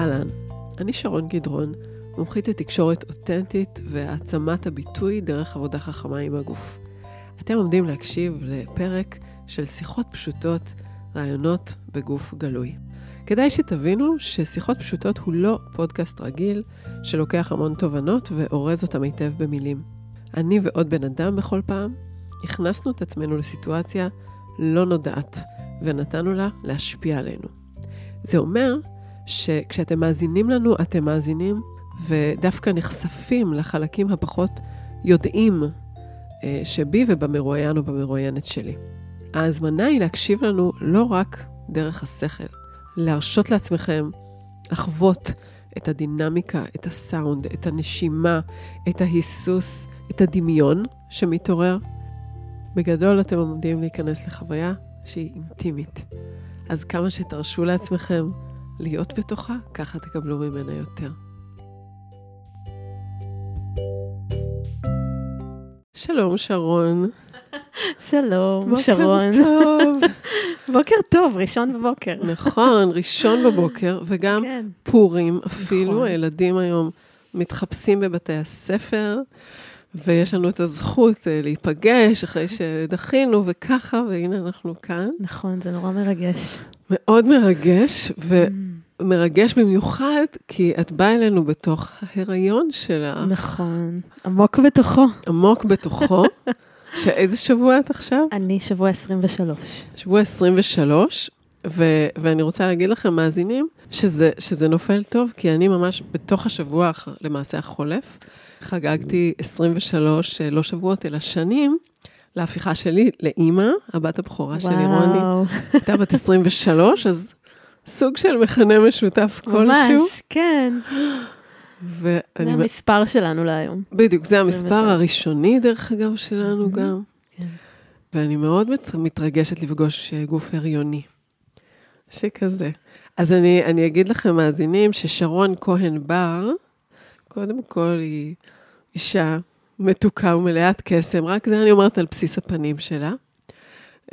אהלן, אני שרון גדרון, מומחית לתקשורת אותנטית והעצמת הביטוי דרך עבודה חכמה עם הגוף. אתם עומדים להקשיב לפרק של שיחות פשוטות, רעיונות בגוף גלוי. כדאי שתבינו ששיחות פשוטות הוא לא פודקאסט רגיל שלוקח המון תובנות ואורז אותם היטב במילים. אני ועוד בן אדם בכל פעם הכנסנו את עצמנו לסיטואציה לא נודעת ונתנו לה להשפיע עלינו. זה אומר שכשאתם מאזינים לנו, אתם מאזינים ודווקא נחשפים לחלקים הפחות יודעים אה, שבי ובמרואיין או במרואיינת שלי. ההזמנה היא להקשיב לנו לא רק דרך השכל, להרשות לעצמכם לחוות את הדינמיקה, את הסאונד, את הנשימה, את ההיסוס, את הדמיון שמתעורר. בגדול אתם עומדים להיכנס לחוויה שהיא אינטימית. אז כמה שתרשו לעצמכם להיות בתוכה, ככה תקבלו ממנה יותר. שלום, שרון. שלום, שרון. בוקר טוב. בוקר טוב, ראשון בבוקר. נכון, ראשון בבוקר, וגם כן. פורים אפילו. נכון. הילדים היום מתחפשים בבתי הספר, ויש לנו את הזכות אה, להיפגש אחרי שדחינו, וככה, והנה אנחנו כאן. נכון, זה נורא מרגש. מאוד מרגש, ומרגש במיוחד, כי את באה אלינו בתוך ההיריון שלך, נכון, עמוק בתוכו. עמוק בתוכו. שאיזה שבוע את עכשיו? אני שבוע 23. שבוע 23, ו- ואני רוצה להגיד לכם, מאזינים, שזה, שזה נופל טוב, כי אני ממש בתוך השבוע, למעשה החולף, חגגתי 23, אה, לא שבועות, אלא שנים, להפיכה שלי לאימא, הבת הבכורה שלי, רוני, וואו, הייתה בת 23, אז סוג של מכנה משותף כלשהו. ממש, כן. ואני זה המספר שלנו להיום. בדיוק, זה המספר 23. הראשוני, דרך אגב, שלנו. גם. כן. ואני מאוד מת- מתרגשת לפגוש אה, גוף הריוני. שכזה. אז אני, אני אגיד לכם, מאזינים, ששרון כהן בר, קודם כל היא אישה מתוקה ומלאת קסם, רק זה אני אומרת על בסיס הפנים שלה,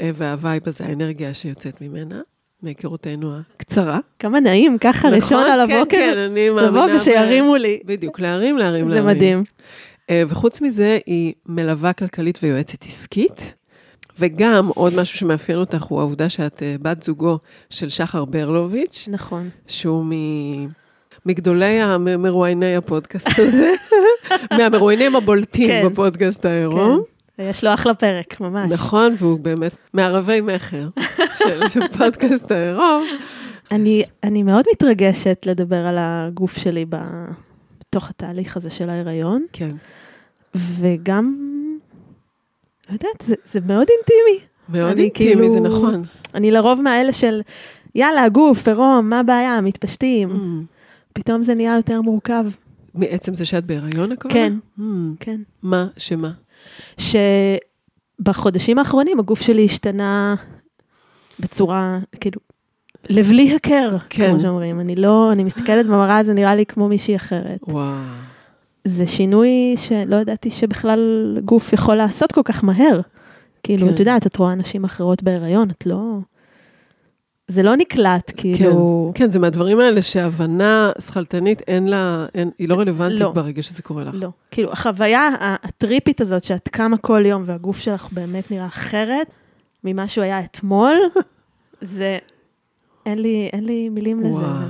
אה, והווייב הזה, האנרגיה שיוצאת ממנה, מהיכרותנו הקצרה. כמה נעים, ככה ראשון על נכון? כן, הבוקר. כן, אני מאמינה. לבוא ושירימו לי. בדיוק, להרים, להרים, זה להרים. מדהים. אה, וחוץ מזה, היא מלווה כלכלית ויועצת עסקית. וגם עוד משהו שמאפיין אותך הוא העובדה שאת אה, בת זוגו של שחר ברלוביץ', נכון. שהוא מ... מגדולי המרואייני הפודקאסט הזה, מהמרואיינים הבולטים כן. בפודקאסט העירום. כן. ויש לו אחלה פרק, ממש. נכון, והוא באמת מערבי מכר של, של פודקאסט העירום. אני, אני מאוד מתרגשת לדבר על הגוף שלי ב- בתוך התהליך הזה של ההיריון, כן, וגם, לא יודעת, זה, זה מאוד אינטימי. מאוד אינטימי, כאילו- זה נכון. אני לרוב מהאלה של, יאללה, הגוף, עירום, מה הבעיה, מתפשטים. Mm. פתאום זה נהיה יותר מורכב. מעצם זה שאת בהיריון הכוונה? כן. Mm. כן. מה, שמה? שבחודשים האחרונים הגוף שלי השתנה בצורה, כאילו, לבלי הכר, כן. כמו שאומרים. אני לא, אני מסתכלת במראה, זה נראה לי כמו מישהי אחרת. וואו. זה שינוי שלא ידעתי שבכלל גוף יכול לעשות כל כך מהר. כאילו, כן. את יודעת, את רואה נשים אחרות בהיריון, את לא... זה לא נקלט, כאילו... כן, זה מהדברים האלה שהבנה שכלתנית אין לה, אין, היא לא רלוונטית לא. ברגע שזה קורה לך. לא. כאילו, החוויה הטריפית הזאת, שאת קמה כל יום והגוף שלך באמת נראה אחרת ממה שהוא היה אתמול, זה... אין לי, אין לי מילים לזה. וואו. זה...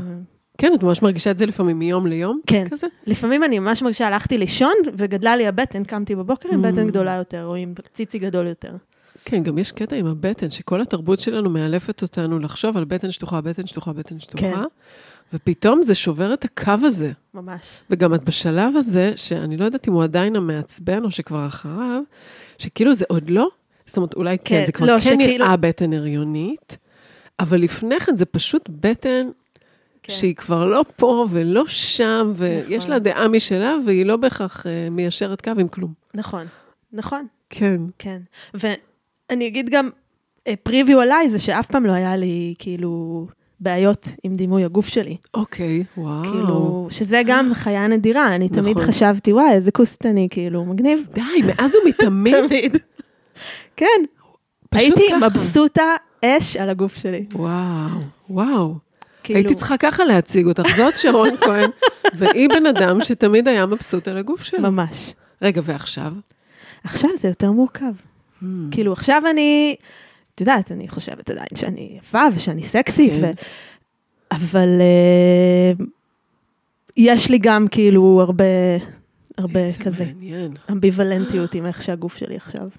כן, את ממש מרגישה את זה לפעמים מיום ליום? כן. כזה? לפעמים אני ממש מרגישה, הלכתי לישון וגדלה לי הבטן, קמתי בבוקר עם Mm. בטן גדולה יותר, או עם ציצי גדול יותר. כן, גם יש קטע עם הבטן, שכל התרבות שלנו מאלפת אותנו לחשוב על בטן שטוחה, בטן שטוחה, בטן שטוחה, כן. ופתאום זה שובר את הקו הזה. ממש. וגם את בשלב הזה, שאני לא יודעת אם הוא עדיין המעצבן או שכבר אחריו, שכאילו זה עוד לא, זאת אומרת, אולי כן, כן, זה כבר לא, כן שכאילו- נראה בטן הריונית, אבל לפני כן זה פשוט בטן כן. שהיא כבר לא פה ולא שם, ויש נכון. לה דעה משלה, והיא לא בהכרח אה, מיישרת קו עם כלום. נכון, נכון, כן. כן. ואני אגיד גם, פריוויו עליי, זה שאף פעם לא היה לי, כאילו, בעיות עם דימוי הגוף שלי. אוקיי, וואו. כאילו, שזה גם חיה נדירה, אני תמיד נכון. חשבתי, וואי, איזה כוסט אני, כאילו, מגניב. די, מאז ומתמיד, תמיד. כן, פשוט הייתי ככה. מבסוטה אש על הגוף שלי. וואו, וואו. כאילו... הייתי צריכה ככה להציג אותך, זאת שרון כהן, והיא בן אדם שתמיד היה מבסוט על הגוף שלו. ממש. רגע, ועכשיו? עכשיו זה יותר מורכב. Hmm. כאילו, עכשיו אני, את יודעת, אני חושבת עדיין שאני יפה ושאני סקסית, כן. ו... אבל uh, יש לי גם כאילו הרבה, הרבה כזה מעניין, אמביוולנטיות עם איך שהגוף שלי עכשיו.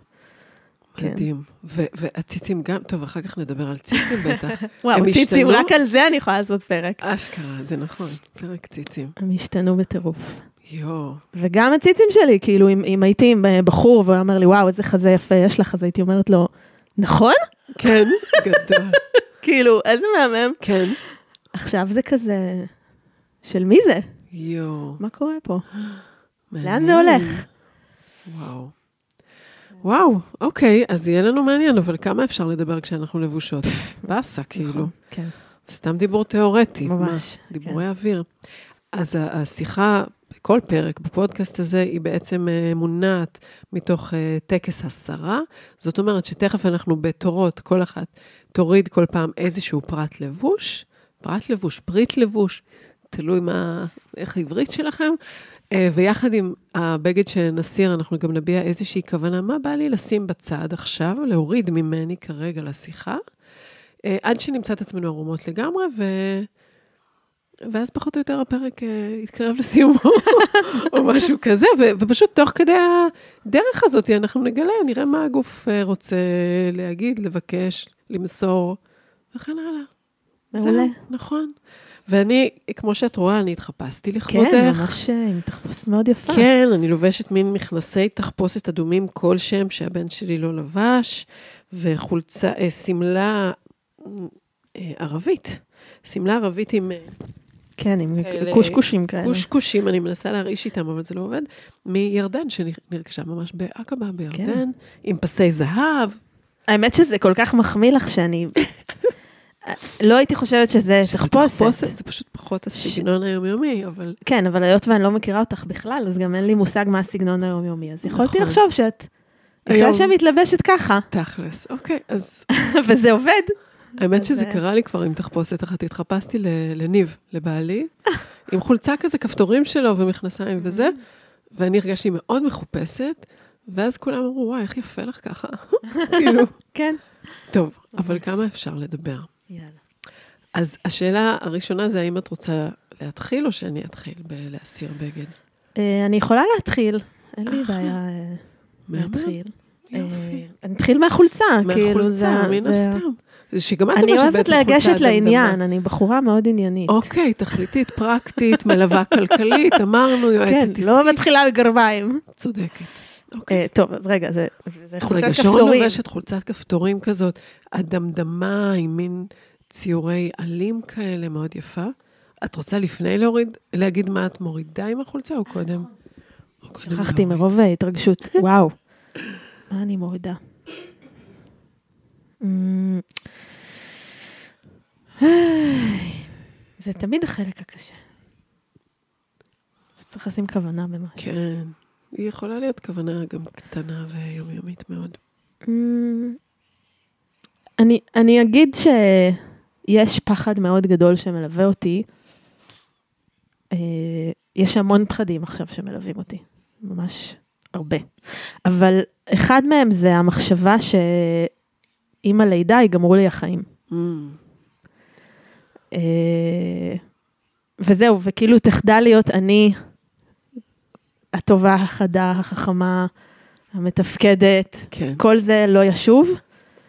כן. מדהים. ו- והציצים גם, טוב, אחר כך נדבר על ציצים בטח. וואו, ציצים, השתנו? רק על זה אני יכולה לעשות פרק. אשכרה, זה נכון, פרק ציצים. הם השתנו בטירוף. יואו, וגם הציצים שלי, כאילו, אם, אם הייתי עם אה, בחור והוא אומר לי, וואו, איזה חזה יפה יש לך, אז הייתי אומרת לו, נכון? כן, גדול. כאילו, איזה מהמם. כן. עכשיו זה כזה, של מי זה? יואו. מה קורה פה? מעניין. זה הולך? וואו. וואו, אוקיי, אז יהיה לנו מעניין, אבל כמה אפשר לדבר כשאנחנו לבושות? באסה, כאילו. נכון, כן, סתם דיבור תיאורטי. ממש. מה? דיבורי אוויר. אז השיחה, בכל פרק בפודקאסט הזה, היא בעצם אה, מונעת מתוך אה, טקס הסרה. זאת אומרת שתכף אנחנו בתורות, כל אחת תוריד כל פעם איזשהו פרט לבוש, פרט לבוש, פריט לבוש, תלוי מה, איך העברית שלכם. אה, ויחד עם הבגד שנסיר, אנחנו גם נביע איזושהי כוונה, מה בא לי לשים בצד עכשיו, להוריד ממני כרגע לשיחה, אה, עד שנמצא את עצמנו ערומות לגמרי, ו... ואז פחות או יותר הפרק אה, יתקרב לסיומו, או משהו כזה, ו- ופשוט תוך כדי הדרך הזאת אנחנו נגלה, נראה מה הגוף רוצה להגיד, לבקש, למסור, וכן הלאה. מעולה. זהו, נכון. ואני, כמו שאת רואה, אני התחפשתי לכבודך. כן, ממש אה, עם תחפושת מאוד יפה. כן, אני לובשת מין מכנסי תחפושת אדומים כלשהם שהבן שלי לא לבש, וחולצה, אה, שמלה אה, ערבית. שמלה ערבית עם אה, כן, עם כאלה- קושקושים כאלה. קושקושים, אני מנסה להרעיש איתם, אבל זה לא עובד, מירדן, שנרכשה ממש בעקבה כן. בירדן, עם פסי זהב. האמת שזה כל כך מחמיא לך שאני... לא הייתי חושבת שזה שזה תחפושת. זה פשוט פחות הסגנון היומיומי, אבל כן, אבל היות ואני לא מכירה אותך בכלל, אז גם אין לי מושג מה הסגנון היומיומי. אז יכולתי נכון. לחשוב שאת אישה שמתלבשת ככה, תכלס. אוקיי, אז וזה עובד. האמת שזה אה, קרה לי כבר עם תחפושת אחת, התחפשתי לניב, לבעלי, עם חולצה כזה, כפתורים שלו ומכנסיים וזה, ואני הרגשתי מאוד מחופשת, ואז כולם אמרו, וואי, איך יפה לך ככה. כאילו, כן. טוב, אבל. כמה אפשר לדבר? יאללה. אז השאלה הראשונה זה האם את רוצה להתחיל, או שאני אתחיל בלהסיר בגד? אה, אני יכולה להתחיל, אין לי. בעיה אה. להתחיל. יופי. אה, אני אתחיל מהחולצה, כאילו זה... מהחולצה, מן הסתם. זה שגם את אני לובשת אוהבת בעצם חולצה לגשת. לעניין, אני בחורה מאוד עניינית. אוקיי, תכליתית, פרקטית, מלווה כלכלית, אמרנו, יועצת כן, עסקית. לא מתחילה בגרביים. צודקת. אוקיי. אה, טוב, אז רגע, זה זה אז חולצת רגע, שרון כפתורים. לובשת חולצת כפתורים כזאת, אדמדמה עם מין ציורי עלים כאלה, מאוד יפה. את רוצה לפני להוריד, להגיד מה את מורידה עם החולצה או קודם? או קודם שכחתי להוריד? מרוב אה, התרגשות, וואו. מה אני מורידה? איי, זה תמיד החלק הקשה. שצריך לשים כוונה במשהו. כן, היא יכולה להיות כוונה גם קטנה ויומיומית מאוד. אמ, אני, אני אגיד שיש פחד מאוד גדול שמלווה אותי. אה, יש המון פחדים עכשיו שמלווים אותי, ממש הרבה. אבל אחד מהם זה המחשבה שעם הלידה ייגמרו לי החיים. Mm, אה, וזהו, וכאילו תחדל להיות אני הטובה, החדה, החכמה, המתפקדת. כן, כל זה לא ישוב,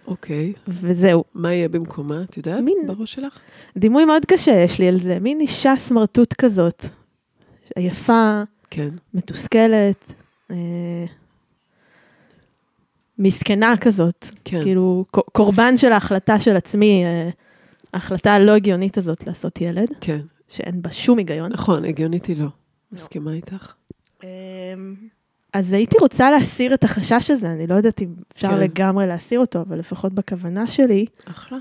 אוקיי. וזהו. מה יהיה במקומה, את יודעת? מין- בראש שלך? דימוי מאוד קשה יש לי על זה, מין אישה סמרטוט כזאת, עייפה, כן. מתוסכלת, אה, מסכנה כזאת, כן. כאילו קורבן של ההחלטה של עצמי, אה, ההחלטה הלא הגיונית הזאת לעשות ילד, כן. שאין בה שום היגיון. נכון, הגיונית היא לא. מסכימה איתך? אמ, אז הייתי רוצה להסיר את החשש הזה, אני לא יודעת אם אפשר כן. לגמרי להסיר אותו, אבל לפחות בכוונה שלי, אחלה.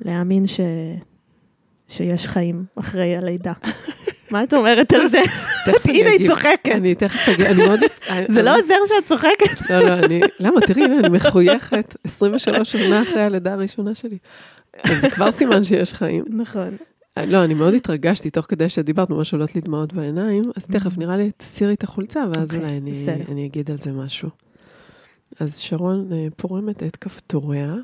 להאמין ש... שיש חיים אחרי הלידה. מה את אומרת על זה? הנה היא. צוחקת. אני תכף אגיד, אני מאוד... זה לא עוזר שאת צוחקת. לא, לא, אני... למה? תראי, אני מחויכת. 23 שנה אחרי הלידה הראשונה שלי. אז זה כבר סימן שיש חיים. נכון. לא, אני מאוד התרגשתי תוך כדי שדיברת, ממש עולות לי דמעות בעיניים, אז תכף, נראה לי, תסירי את החולצה, ואז אוקיי, אולי אני, אגיד על זה משהו. אז שרון אה, פורמת את כפתוריה.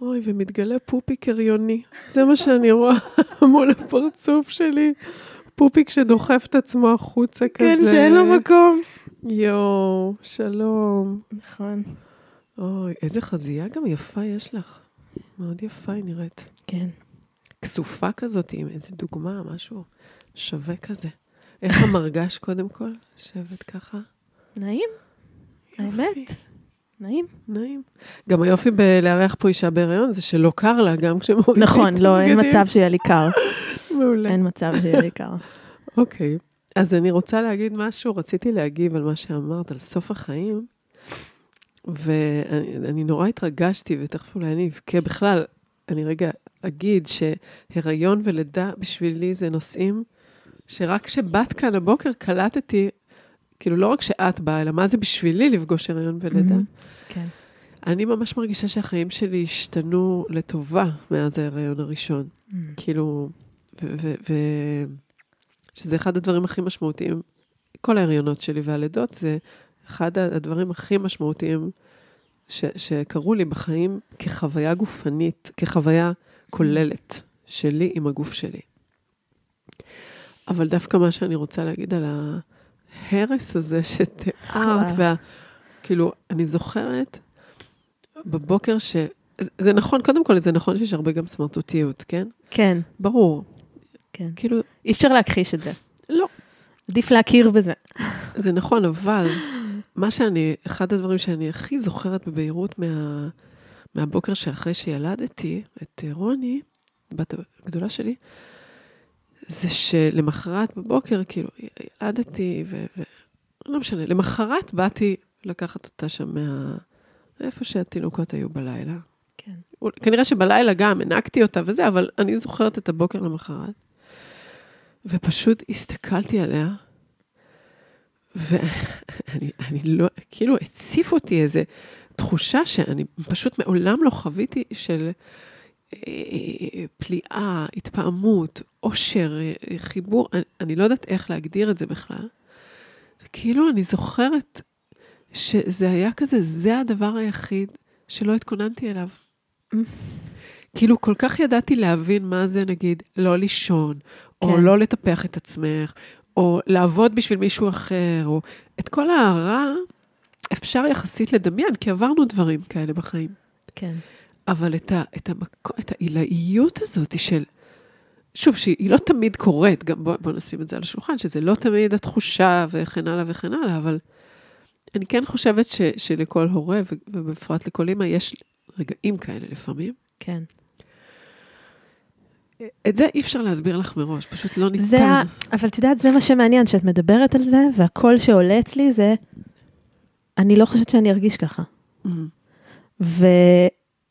אוי, ומתגלה פופיק הריוני. זה מה שאני רואה מול הפרצוף שלי. פופיק שדוחף את עצמו החוצה כזה. כן, שאין לו מקום. יואו, שלום. נכון. אוי, איזה חזייה גם יפה יש לך. מאוד יפה היא נראית. כן. כסופה כזאת, עם איזה דוגמה, משהו שווה כזה. איך המרגש קודם כל? לשבת ככה? נעים, האמת. נעים. נעים. גם היופי בלארח פה אישה בהיריון זה שלא קר לה, גם כשמורידים נכון, לא, אין. מצב שיהיה לי קר. מעולה. אין מצב שיהיה לי קר. אוקיי, אז אני רוצה להגיד משהו, רציתי להגיב על מה שאמרת, על סוף החיים, ואני אני נורא התרגשתי, ותכף אולי אני אבכה בכלל. אני רגע אגיד שהיריון ולידה בשבילי זה נושאים שרק כשבאת כאן הבוקר קלטתי, כאילו לא רק שאת באה, אלא מה זה בשבילי לפגוש הריון ולידה. כן. אני ממש מרגישה שהחיים שלי השתנו לטובה מאז ההיריון הראשון. כאילו, ו- ו- ו- שזה אחד הדברים הכי משמעותיים, כל ההריונות שלי והלידות, זה אחד הדברים הכי משמעותיים ש- שקרו לי בחיים כחוויה גופנית, כחוויה כוללת שלי עם הגוף שלי. אבל דווקא מה שאני רוצה להגיד על ההרס הזה שתיארת, וואו. וה... כאילו, אני זוכרת בבוקר ש... זה- זה נכון, קודם כל, זה נכון שיש הרבה גם סמרטוטיות, כן? כן, ברור. כן. כאילו, אי אפשר להכחיש את זה. לא. עדיף להכיר בזה. זה נכון, אבל מה שאני, אחד הדברים שאני הכי זוכרת בבהירות מה, מהבוקר שאחרי שילדתי את אה, רוני, בת הגדולה שלי, זה שלמחרת בבוקר, כאילו, ילדתי, ו... ו... לא משנה, למחרת באתי לקחת אותה שם מה... איפה שהתינוקות היו בלילה. כן. כנראה שבלילה גם הנקתי אותה וזה, אבל אני זוכרת את הבוקר למחרת. ופשוט הסתכלתי עליה, ואני אני לא, כאילו הציף אותי איזו תחושה שאני פשוט מעולם לא חוויתי של אה, פליאה, התפעמות, אושר, אה, חיבור, אני, אני לא יודעת איך להגדיר את זה בכלל. וכאילו אני זוכרת שזה היה כזה, זה הדבר היחיד שלא התכוננתי אליו. כאילו, כל כך ידעתי להבין מה זה, נגיד, לא לישון, או כן. לא לטפח את עצמך, או לעבוד בשביל מישהו אחר, או את כל הרע אפשר יחסית לדמיין, כי עברנו דברים כאלה בחיים. כן. אבל את, ה, את, המקו, את העילאיות הזאת של, שוב, שהיא לא תמיד קורית, גם בוא, בוא נשים את זה על השולחן, שזה לא תמיד התחושה וכן הלאה וכן הלאה, אבל אני כן חושבת ש, שלכל הורה, ובפרט לכל אימא, יש רגעים כאלה לפעמים. כן. את זה אי אפשר להסביר לך מראש, פשוט לא ניתן. זה. אבל את יודעת, זה מה שמעניין, שאת מדברת על זה, והקול שעולה אצלי זה, אני לא חושבת שאני ארגיש ככה. Mhm. ו...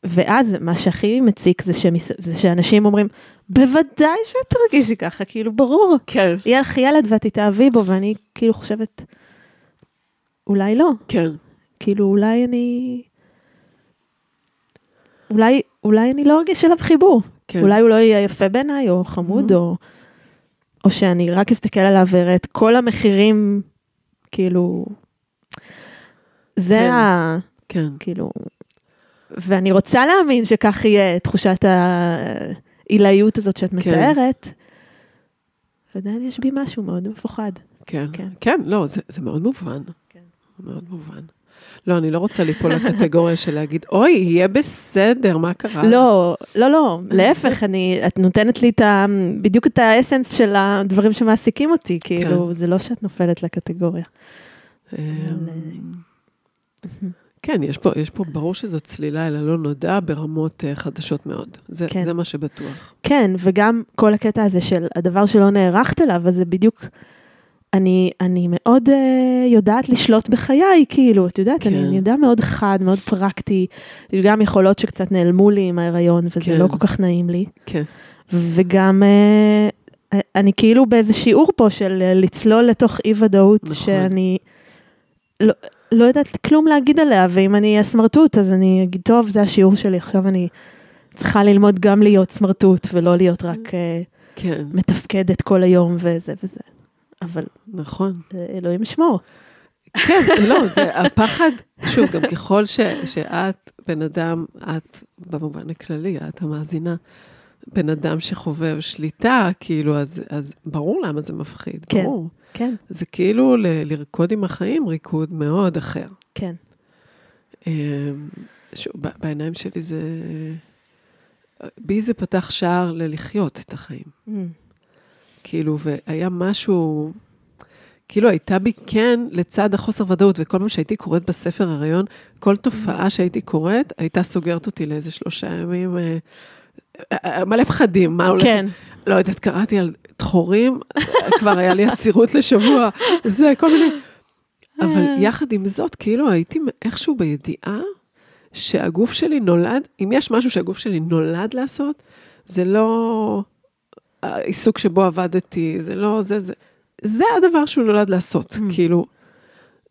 ואז מה שהכי מציק זה, שמס... זה שאנשים אומרים, בוודאי שאת תרגישי ככה, כאילו, ברור. כן, יהיה לך ילד ואת תתאהבי בו, ואני כאילו חושבת, אולי לא. כן, כאילו, אולי אני... אולי, אולי אני לא ארגיש אליו חיבור. כן. אולי הוא לא יהיה יפה בעיניי, או חמוד, Mhm. או, או שאני רק אסתכל עליו ואראה את כל המחירים, כאילו... זה כן. ה... כן, כאילו... ואני רוצה להאמין שכך יהיה תחושת העילאיות הזאת שאת כן. מתארת. ועדיין יש בי משהו מאוד מפוחד. כן, כן. כן, לא, זה, זה מאוד מובן. כן. מאוד מובן. לא, אני לא רוצה ליפול לקטגוריה של להגיד, אוי, יהיה בסדר, מה קרה? לא, לא, לא, להפך, אני, את נותנת לי את ה, בדיוק את האסנס של הדברים שמעסיקים אותי, כאילו, זה לא שאת נופלת לקטגוריה. כן, יש פה, יש פה, ברור שזו צלילה אל הלא נודע ברמות אה, חדשות מאוד. זה, כן. זה מה שבטוח. כן, וגם כל הקטע הזה של הדבר שלא נערכת אליו, אז זה בדיוק, אני, אני מאוד uh, יודעת לשלוט בחיי, כאילו, את יודעת, כן. אני, אני יודע מאוד חד, מאוד פרקטי, גם יכולות שקצת נעלמו לי עם ההיריון, וזה כן. לא כל כך נעים לי. כן, וגם uh, אני כאילו באיזה שיעור פה של לצלול לתוך אי ודאות, נכון. שאני לא, לא יודעת כלום להגיד עליה, ואם אני אהיה סמרטוט, אז אני אגיד, טוב, זה השיעור שלי, עכשיו אני צריכה ללמוד גם להיות סמרטוט, ולא להיות רק אה, כן, מתפקדת כל היום וזה וזה. אבל נכון. אלוהים ישמור. כן, לא, זה הפחד, שוב, גם ככל ש, שאת בן אדם, את במובן הכללי, את המאזינה, בן אדם שחובב שליטה, כאילו, אז, אז ברור למה זה מפחיד, כן. ברור. כן, זה כאילו ל- לרקוד עם החיים ריקוד מאוד אחר. כן. אמ, שוב, בעיניים שלי זה... בי זה פתח שער ללחיות את החיים. Mm. כאילו, והיה משהו, כאילו הייתה בי כן, לצד החוסר ודאות, וכל פעם שהייתי קוראת בספר הריון, כל תופעה שהייתי קוראת, הייתה סוגרת אותי לאיזה שלושה ימים, אה, אה, מלא פחדים, מה הולך? כן, לא יודעת, קראתי על דחורים, כבר היה לי עצירות לשבוע, זה, כל מיני... אבל יחד עם זאת, כאילו הייתי איכשהו בידיעה שהגוף שלי נולד, אם יש משהו שהגוף שלי נולד לעשות, זה לא העיסוק שבו עבדתי, זה לא זה, זה, זה הדבר שהוא נולד לעשות, Mm. כאילו,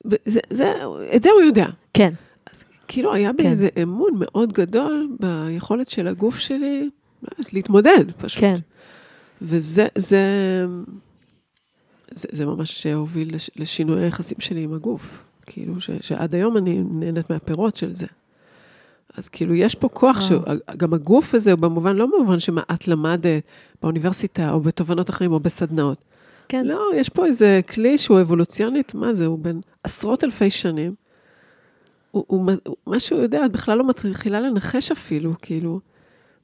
זה, זה, את זה הוא יודע. כן, כאילו היה בי כן. איזה אמון מאוד גדול ביכולת של הגוף שלי לא להתמודד פשוט. כן. וזה זה, זה, זה ממש הוביל לש, לשינוי היחסים שלי עם הגוף. כאילו, ש, שעד היום אני נהנית מהפירות של זה. אז כאילו, יש פה כוח. שגם הגוף הזה, הוא במובן, לא במובן שמה את למדת באוניברסיטה, או בתובנות החיים, או בסדנאות. כן. לא, יש פה איזה כלי שהוא אבולוציונית, מה זה, הוא בן עשרות אלפי שנים. הוא, הוא, הוא, מה שהוא יודע, את בכלל לא מתחילה לנחש אפילו, כאילו.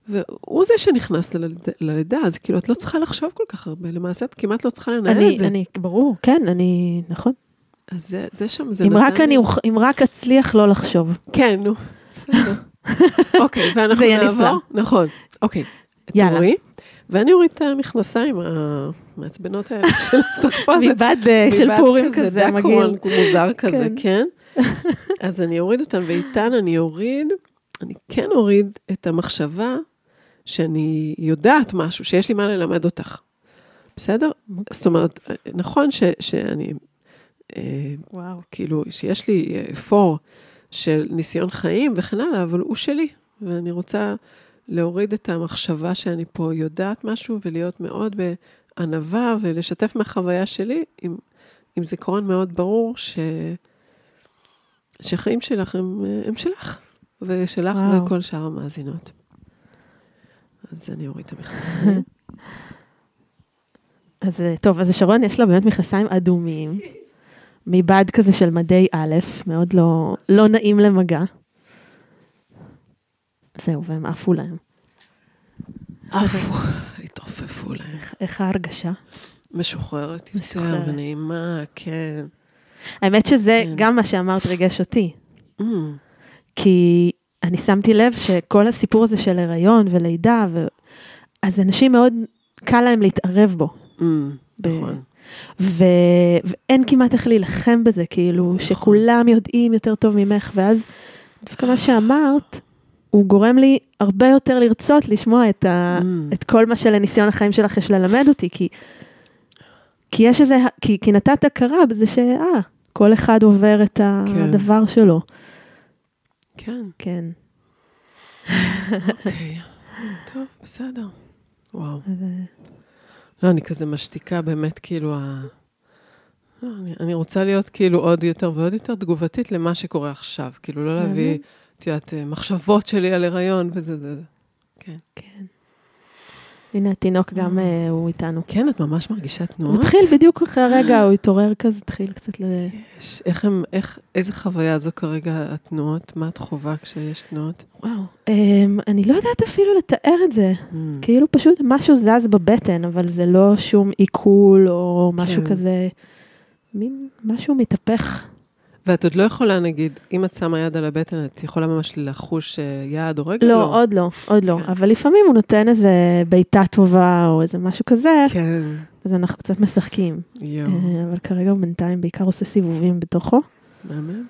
והוא זה שנכנס ללידה, אז כאילו, את לא צריכה לחשוב כל כך הרבה, למעשה את כמעט לא צריכה לנהל אני, את זה. אני, ברור, כן, אני, נכון. אז זה, זה שם, זה אם נתן רק אני, אם רק אצליח לא לחשוב. כן, נו, בסדר. אוקיי, ואנחנו נעבור, נפלא. נכון, אוקיי. יאללה. תורי, ואני אוריד את המכנסיים המעצבנות האלה של התחפושת. מבד אה, של פורים כזה, דקורן מגעיל. מוזר כזה, כן. כן. אז אני אוריד אותן, ואיתן אני אוריד, אני כן אוריד את המחשבה שאני יודעת משהו, שיש לי מה ללמד אותך. בסדר? זאת אומרת, נכון ש, שאני, אה, וואו. כאילו, שיש לי אה, פור של ניסיון חיים וכן הלאה, אבל הוא שלי, ואני רוצה להוריד את המחשבה שאני פה יודעת משהו, ולהיות מאוד בענווה, ולשתף מהחוויה שלי, עם, עם זיכרון מאוד ברור, ש... שהחיים שלך הם, אה, הם שלך, ושלך וואו. וכל שאר המאזינות. אז אני אוריד את המכנסיים. אז אה, טוב, אז שרון יש לה באמת מכנסיים אדומים, מבד כזה של מדי א', מאוד לא, לא נעים למגע. זהו, והם עפו להם. עפו, התרופפו להם. איך- איך ההרגשה? משוחררת יותר משוחררת. ונעימה, כן. האמת שזה כן. גם מה שאמרת ריגש אותי, Mm, כי אני שמתי לב שכל הסיפור הזה של הריון ולידה, ו... אז אנשים מאוד קל להם להתערב בו. mm, ב- נכון. ו... ואין כמעט איך להילחם בזה, כאילו, שכולם יודעים יותר טוב ממך, ואז דווקא מה שאמרת, הוא גורם לי הרבה יותר לרצות לשמוע את, ה... Mm. את כל מה שלניסיון החיים שלך יש ללמד אותי, כי, כי יש איזה, כי, כי נתת הכרה בזה שאה, כל אחד עובר את כן. הדבר שלו. כן, כן. אוקיי. טוב, בסדר. וואו. אה, לא, אני כזה משתיקה באמת, כאילו, ה... לא, אני, אני רוצה להיות כאילו עוד יותר ועוד יותר תגובתית למה שקורה עכשיו. כאילו, לא להביא. את יודעת, אה, מחשבות שלי על הריון וזה, זה, זה. כן. כן. הנה התינוק גם אה, הוא איתנו. כן, את ממש מרגישה הוא תנועות? התחיל בדיוק אחרי הרגע, הוא התעורר כזה, התחיל קצת ל... יש- איך הם, איך, איזה חוויה זו כרגע התנועות? מה את חווה כשיש תנועות? וואו. אמ, אני לא יודעת אפילו לתאר את זה. Mm. כאילו פשוט משהו זז בבטן, אבל זה לא שום עיכול או משהו כן. כזה, מין משהו מתהפך. ואת עוד לא יכולה, נגיד, אם את שמה יד על הבטן, את יכולה ממש לחוש אה, יד או רגל? לא, עוד לא, עוד לא. כן. אבל לפעמים הוא נותן איזה בעיטה טובה או איזה משהו כזה, כן, אז אנחנו קצת משחקים. יואו, אה, אבל כרגע הוא בינתיים בעיקר עושה סיבובים בתוכו. מהמם,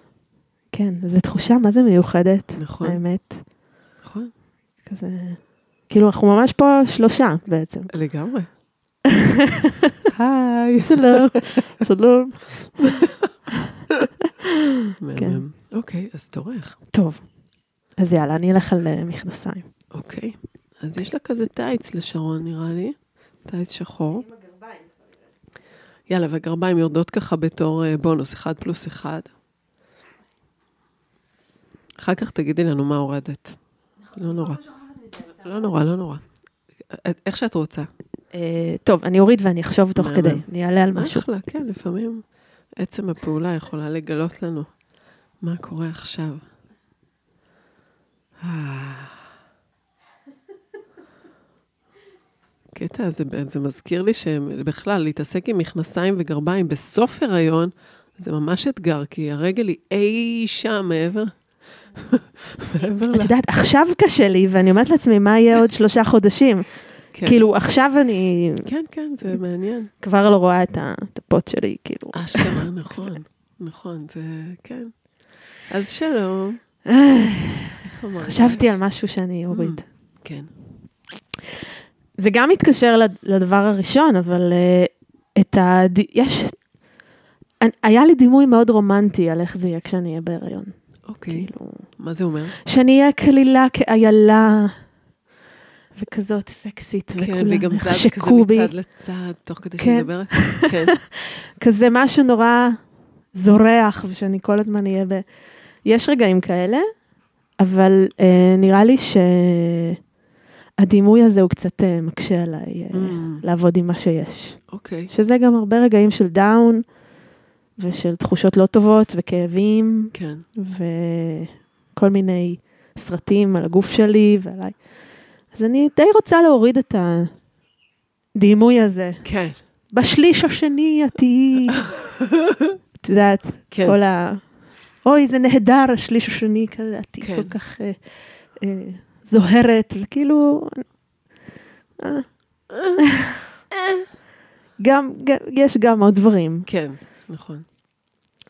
כן, וזו תחושה מה זה מיוחדת, נכון, האמת. נכון, כזה... כאילו, אנחנו ממש פה שלושה בעצם. לגמרי. היי. שלום, שלום. מהמם. אוקיי, אז תורך. טוב, אז יאללה, אני אלך על אה, מכנסיים. אוקיי. אז יש לה כזה טייץ לשרון, נראה לי. טייץ שחור. יאללה, והגרביים יורדות ככה בתור אה, בונוס, אחד פלוס אחד. אחר כך תגידי לנו מה הורדת. לא נורא. לא נורא, לא נורא. איך שאת רוצה. אה, טוב, אני אוריד ואני אחשוב תוך. כדי, אני אעלה על משהו. אחלה, כן, לפעמים עצם הפעולה יכולה לגלות לנו מה קורה עכשיו. אה. קטע הזה, זה מזכיר לי שבכלל, להתעסק עם מכנסיים וגרביים בסוף הריון, זה ממש אתגר, כי הרגל היא אי שם מעבר. מעבר ל... את יודעת, עכשיו קשה לי, ואני אומרת לעצמי, מה יהיה עוד שלושה חודשים? כן. כאילו, עכשיו אני כן, כן, זה מעניין. כבר לא רואה את הפוט שלי, כאילו. אשכרה, נכון, נכון, זה, כן. אז שלום. חשבתי על משהו שאני אוריד. כן. זה גם מתקשר לד- לדבר הראשון, אבל אה, את ה... יש... היה לי דימוי מאוד רומנטי על איך זה יהיה כשאני אהיה בהיריון. אוקיי. כאילו, מה זה אומר? שאני אהיה כלילה כאיילה, וכזאת סקסית, כן, וכולם והיא גם זזה כזה בי. מצד לצד, תוך כדי כן. שהיא מדברת. כן. כזה משהו נורא זורח, ושאני כל הזמן אהיה ב... יש רגעים כאלה, אבל אה, נראה לי שהדימוי הזה הוא קצת אה, מקשה עליי אה, Mm, לעבוד עם מה שיש. אוקיי. שזה גם הרבה רגעים של דאון, ושל תחושות לא טובות, וכאבים, כן. וכל מיני סרטים על הגוף שלי ועליי. אז אני די רוצה להוריד את הדימוי הזה. כן. בשליש השני את תהיי, את יודעת, כן. כל ה... אוי, זה נהדר, השליש השני, כזה, את תהיי כן. כל כך אה, אה, זוהרת, וכאילו... אה, גם, גם, יש גם עוד דברים. כן, נכון.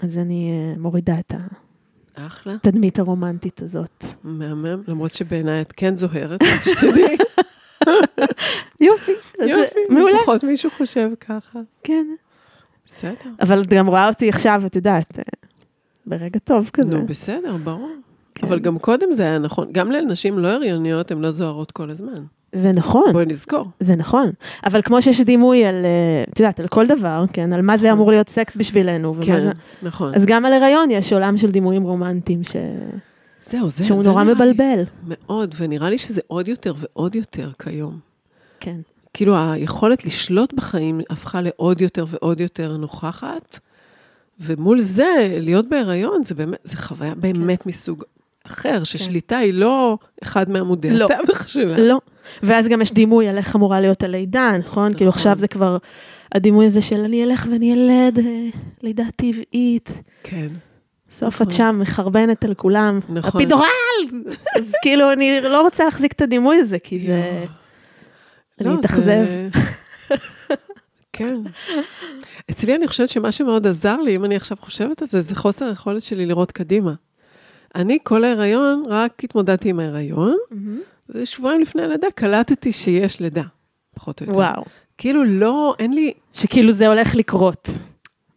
אז אני אה, מורידה את אחלה. התדמית הרומנטית הזאת. מהמם, למרות שבעיניי את כן זוהרת, רק שתדעי. יופי, יופי, מעולה. לפחות מישהו חושב ככה. כן. בסדר. אבל את גם רואה אותי עכשיו, את יודעת, אה, ברגע טוב כזה. נו, בסדר, ברור. כן. אבל גם קודם זה היה נכון. גם לנשים לא הריוניות, הן לא זוהרות כל הזמן. זה נכון. בואי נזכור. זה נכון, אבל כמו שיש דימוי על, אה, את יודעת, על כל דבר, כן, על מה זה אמור להיות סקס בשבילנו, כן, זה... נכון. אז גם על הריון יש עולם של דימויים רומנטיים ש... זהו, זה שהוא זה נורא נראה לי מבלבל. מאוד, ונראה לי שזה עוד יותר ועוד יותר כיום. כן, כאילו, היכולת לשלוט בחיים הפכה לעוד יותר ועוד יותר נוכחת, ומול זה, להיות בהיריון, זה באמת, זה חוויה באמת מסוג אחר, ששליטה היא לא אחד מעמודי לא. התווך שלה. לא. ואז גם יש דימוי על איך אמורה להיות הלידה, נכון? כאילו נכון. עכשיו זה כבר הדימוי הזה של אני אלך ואני אלד אה, לידה טבעית. כן. סוף נכון. את שם מחרבנת על כולם. נכון. הפידורל! אז כאילו, אני לא רוצה להחזיק את הדימוי הזה, כי זה... יואו. אני לא, אתאכזב. זה- כן. אצלי אני חושבת שמה שמאוד עזר לי, אם אני עכשיו חושבת על זה, זה חוסר היכולת שלי לראות קדימה. אני כל ההיריון, רק התמודדתי עם ההיריון, ושבועיים לפני הלידה קלטתי שיש לידה, פחות או יותר. וואו. כאילו לא, אין לי, שכאילו זה הולך לקרות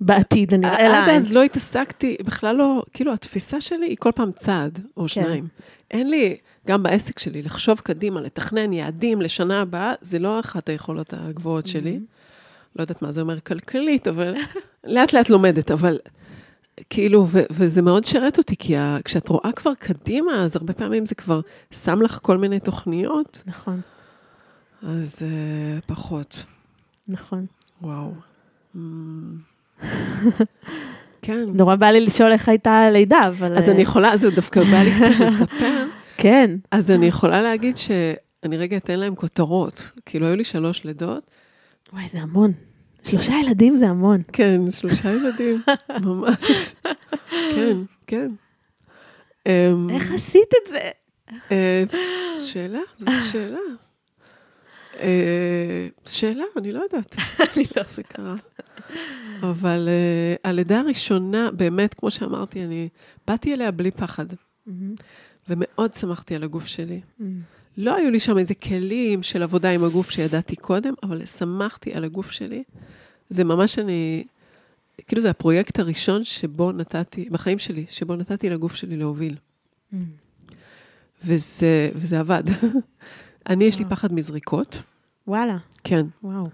בעתיד, הנראה עד לעין. אז לא התעסקתי, בכלל לא, כאילו התפיסה שלי היא כל פעם צעד או שניים. אין לי, גם בעסק שלי, לחשוב קדימה, לתכנן יעדים לשנה הבאה, זה לא אחת היכולות הגבוהות שלי. לא יודעת מה זה אומר כלכלית, אבל לאט לאט לומדת, אבל כאילו, ו- וזה מאוד שרת אותי, כי ה- כשאת רואה כבר קדימה, אז הרבה פעמים זה כבר שם לך כל מיני תוכניות, נכון, אז uh, פחות. נכון. וואו. Mm. כן. נורא בא לי לשאול איך הייתה הלידה, אבל... אז אה, אני יכולה, זה דווקא בא לי קצת לספר. כן. אז אני יכולה להגיד שאני רגע אתן להם כותרות. כאילו, היו לי שלוש לידות. וואי, זה המון. שלושה ילדים זה המון. כן, שלושה ילדים, ממש. כן, כן. אמ, איך עשית את זה? אה, שאלה, זאת שאלה. אה, שאלה, אני לא יודעת. אני לא, זה קרה. אבל אה, הלידה הראשונה, באמת, כמו שאמרתי, אני באתי אליה בלי פחד, ומאוד שמחתי על הגוף שלי. לא היו לי שם איזה כלים של עבודה עם הגוף שידעתי קודם, אבל שמחתי על הגוף שלי. זה ממש אני, כאילו זה הפרויקט הראשון שבו נתתי, בחיים שלי, שבו נתתי לגוף שלי להוביל. וזה, וזה עבד. אני, יש לי. פחד מזריקות. וואלה, כן, וואו.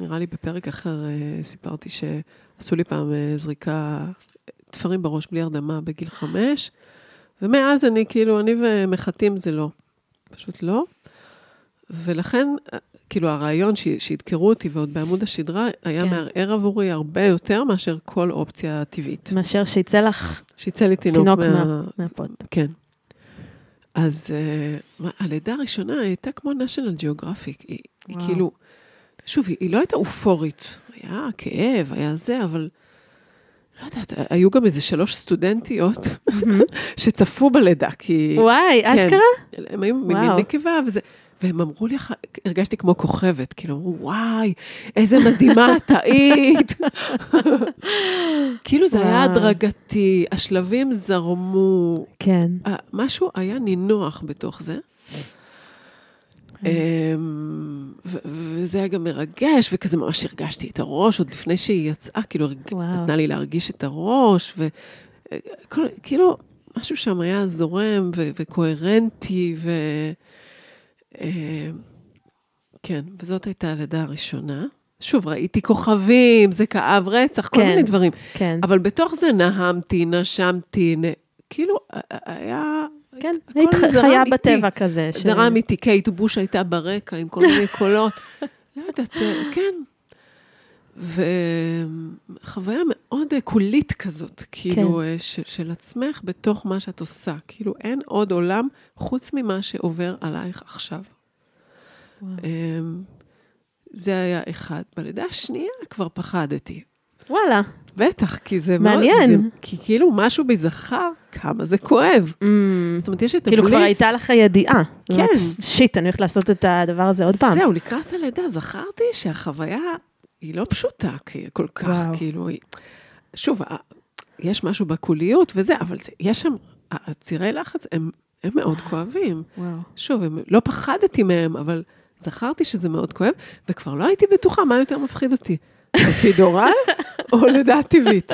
נראה לי בפרק אחר אה, סיפרתי שעשו לי פעם אה, זריקה, תפרים בראש בלי הרדמה בגיל חמש, ומאז אני כאילו, אני ומחטים זה לא. פשוט לא. ולכן, כאילו, הרעיון ש- שידקרו אותי ועוד בעמוד השדרה, היה כן. מערער עבורי הרבה יותר מאשר כל אופציה טבעית. מאשר שיצא לך שיצא לי תינוק, תינוק מה... מה- מהפוד. כן. אז uh, מה, הלידה הראשונה הייתה כמו national geographic. היא, היא. כאילו, שוב, היא, היא לא הייתה אופורית. היה כאב, היה זה, אבל לא יודעת, היו גם איזה שלוש סטודנטיות שצפו בלידה, כי... וואי, כן. אשכרה? הם היו ממין. נקבה, וזה... והם אמרו לי, הרגשתי כמו כוכבת, כאילו, אמרו, וואי, איזה מדהימה את היית. כאילו זה היה. הדרגתי, השלבים זרמו, כן. אה, משהו היה נינוח בתוך זה. אמ, וזה היה גם מרגש, וכזה ממש הרגשתי את הראש עוד לפני שהיא יצאה, כאילו. נתנה לי להרגיש את הראש, וכאילו, משהו שם היה זורם וקוהרנטי, ו... אמ, כן, וזאת הייתה הלידה הראשונה. שוב, ראיתי כוכבים, זה כאב רצח, כל כן. מיני דברים. כן. אבל בתוך זה נהמתי, נשמתי, נ... כאילו, היה... כן, היית חיה. בטבע כזה. ש- זרם איתי, קייט בוש הייתה ברקע עם כל מיני קולות. לא יודעת, זה, כן. וחוויה מאוד אה, קולית כזאת, כאילו, אה, של, של עצמך בתוך מה שאת עושה. כאילו, אין עוד עולם חוץ ממה שעובר עלייך עכשיו. וואו. אמ, זה היה אחד. בלידה השנייה כבר פחדתי. וואלה. בטח, כי זה מעניין. מאוד... זה, כי כאילו משהו בי זכר כמה זה כואב. Mm, זאת אומרת, יש את כאילו הבליס. כבר הייתה לך הידיעה. כן. שיט, אני הולכת לעשות את הדבר הזה עוד פעם. זהו, לקראת הלידה זכרתי שהחוויה היא לא פשוטה כי- כל כך, וואו. כאילו, היא... שוב, יש משהו בקוליות וזה, אבל זה, יש שם, הצירי לחץ הם, הם מאוד כואבים. וואו. שוב, הם, לא פחדתי מהם, אבל זכרתי שזה מאוד כואב, וכבר לא הייתי בטוחה מה יותר מפחיד אותי. אפידורל או לידה טבעית.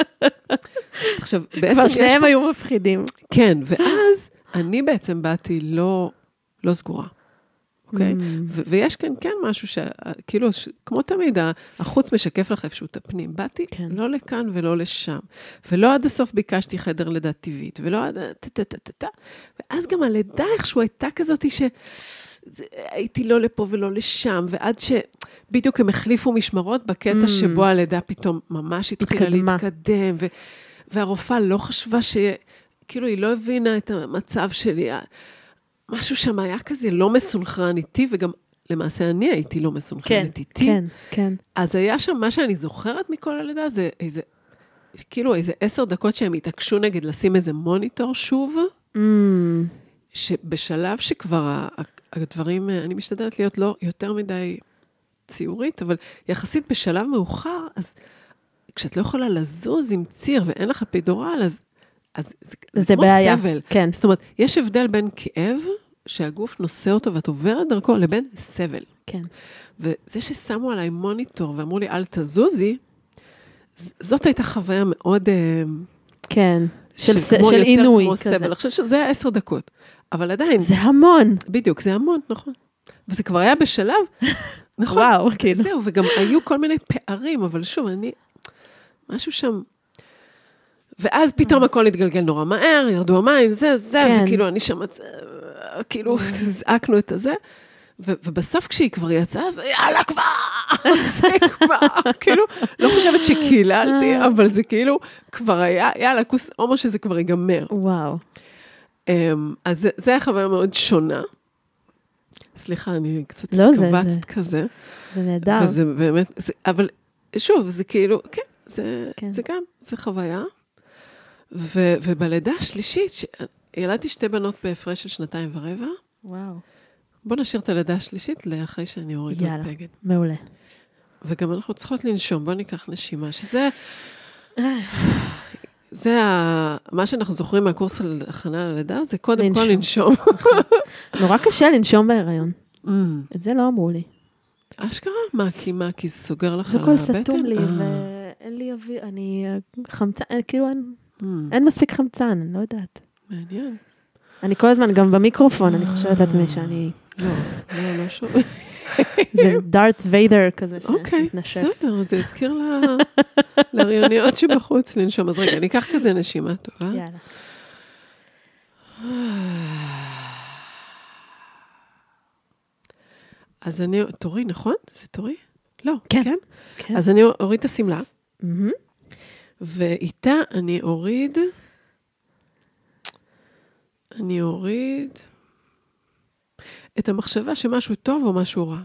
עכשיו, בעצם כבר יש שניהם פה- היו מפחידים. כן, ואז אני בעצם באתי לא, לא סגורה, אוקיי? Mm. ו- ויש כאן כן משהו שכאילו, ש- כמו תמיד, החוץ משקף לך איפשהו את הפנים. באתי כן. לא לכאן ולא לשם. ולא עד הסוף ביקשתי חדר לידה טבעית, ולא עד... טה-טה-טה-טה. ואז גם הלידה איכשהו הייתה כזאת ש... זה- הייתי לא לפה ולא לשם, ועד שבדיוק הם החליפו משמרות בקטע Mm. שבו הלידה פתאום ממש התחילה התקדמה. להתקדם, ו- והרופאה לא חשבה ש... כאילו, היא לא הבינה את המצב שלי. משהו שם היה כזה לא מסונכרן איתי, וגם למעשה אני הייתי לא כן, מסונכרנת איתי. כן, כן. אז היה שם, מה שאני זוכרת מכל הלידה, זה איזה, כאילו איזה עשר דקות שהם התעקשו נגד לשים איזה מוניטור שוב, Mm, שבשלב שכבר הדברים, אני משתדלת להיות לא יותר מדי ציורית, אבל יחסית בשלב מאוחר, אז כשאת לא יכולה לזוז עם ציר ואין לך אפידורל, אז, אז זה, זה, זה כמו בעיה. סבל. כן. זאת אומרת, יש הבדל בין כאב, שהגוף נושא אותו ואת עוברת דרכו, לבין סבל. כן. וזה ששמו עליי מוניטור ואמרו לי, אל תזוזי, זאת הייתה חוויה מאוד... אה, כן. של של יותר עינוי כזה. עכשיו, שזה היה עשר דקות. אבל עדיין, זה המון. בדיוק, זה המון, נכון. וזה כבר היה בשלב, נכון. וואו, כאילו. זהו, וגם היו כל מיני פערים, אבל שוב, אני... משהו שם... ואז פתאום הכל התגלגל נורא מהר, ירדו המים, זה, זה, כן. וכאילו אני שם, אה, כאילו, זעקנו את הזה. ו- ובסוף כשהיא כבר יצאה, אז יאללה כבר, זה כבר, כאילו, לא חושבת שקיללתי, אבל זה כאילו כבר היה, יאללה, כוס הומו שזה כבר ייגמר. וואו. אמ, אז זה- היה חוויה מאוד שונה. סליחה, אני קצת לא, התכווצת זה- כזה. זה נהדר. וזה באמת, זה, אבל שוב, זה כאילו, כן, זה, כן. זה גם, זה חוויה. ו, ובלידה השלישית, ש... ילדתי שתי בנות בהפרש של שנתיים ורבע, וואו. בוא נשאיר את הלידה השלישית לאחרי שאני אוריד עוד יאללה. בגד. מעולה. וגם אנחנו צריכות לנשום, בוא ניקח נשימה, שזה... זה ה... מה שאנחנו זוכרים מהקורס על הכנה ללידה, זה קודם כל לנשום. לנשום. נורא קשה לנשום בהיריון. Mm, את זה לא אמרו לי. אשכרה? מה, כי מה, כי זה סוגר לך זה על הכל הבטן? סתום לי, אה, ואין לי אוויר, אני אה, חמצן, אה, כאילו אין- mm, אין מספיק חמצן, אני לא יודעת. מעניין. אני כל הזמן, גם במיקרופון, אני חושבת לעצמי שאני... לא, לא, לא שומע. זה דארט ויידר כזה אוקיי, שמתנשף. בסדר, זה הזכיר להריוניות שבחוץ לנשום. אז רגע, אני אקח כזה נשימה טובה. יאללה. אז אני, תורי, נכון? זה תורי? לא, כן. כן? כן. אז אני אוריד את השמלה. ואיתה אני אוריד, אני אוריד את המחשבה שמשהו טוב או משהו רע.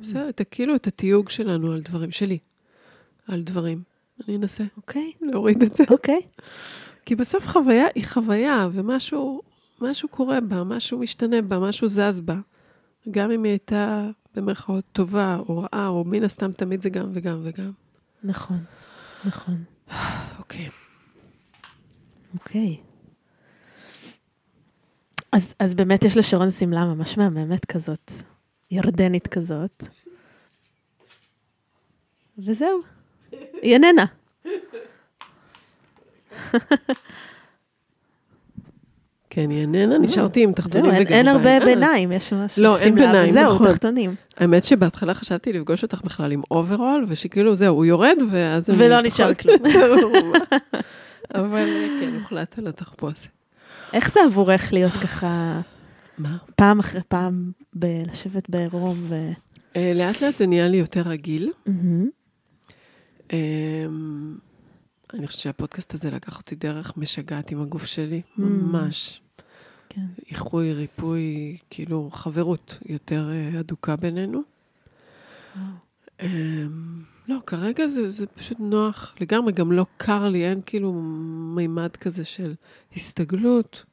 בסדר? את כאילו את התיוג שלנו על דברים, שלי, על דברים. אני אנסה אוקיי, להוריד את זה. אוקיי. כי בסוף חוויה היא חוויה, ומשהו משהו קורה בה, משהו משתנה בה, משהו זז בה. גם אם היא הייתה במרכאות טובה או רעה, או מן הסתם תמיד זה גם וגם וגם. נכון, נכון. אוקיי. אוקיי. אז, אז באמת יש לשרון שמלה ממש מהממת כזאת, ירדנית כזאת. וזהו, היא איננה. כן, היא איננה, נשארתי עם תחתונים זהו, אין, וגרביים. הרבה אה, ביניים, יש ממש לא, אין ביניים, וזהו, נכון. תחתונים. האמת שבהתחלה חשבתי לפגוש אותך בכלל עם אוברול, ושכאילו זהו, הוא יורד, ואז. ולא נשאר כלום. אבל כן, הוחלט על התחפושת. איך זה עבורך להיות ככה מה? פעם אחרי פעם לשבת בעירום ו... אה, לאט לאט זה נהיה לי יותר רגיל. אמ, אני חושבת שהפודקאסט הזה לקח אותי דרך משגעת עם הגוף שלי, ממש. כן. איחוי, ריפוי, כאילו חברות יותר אה, הדוקה בינינו. לא, כרגע זה, זה פשוט נוח לגמרי, גם לא קר לי, אין כאילו מימד כזה של הסתגלות.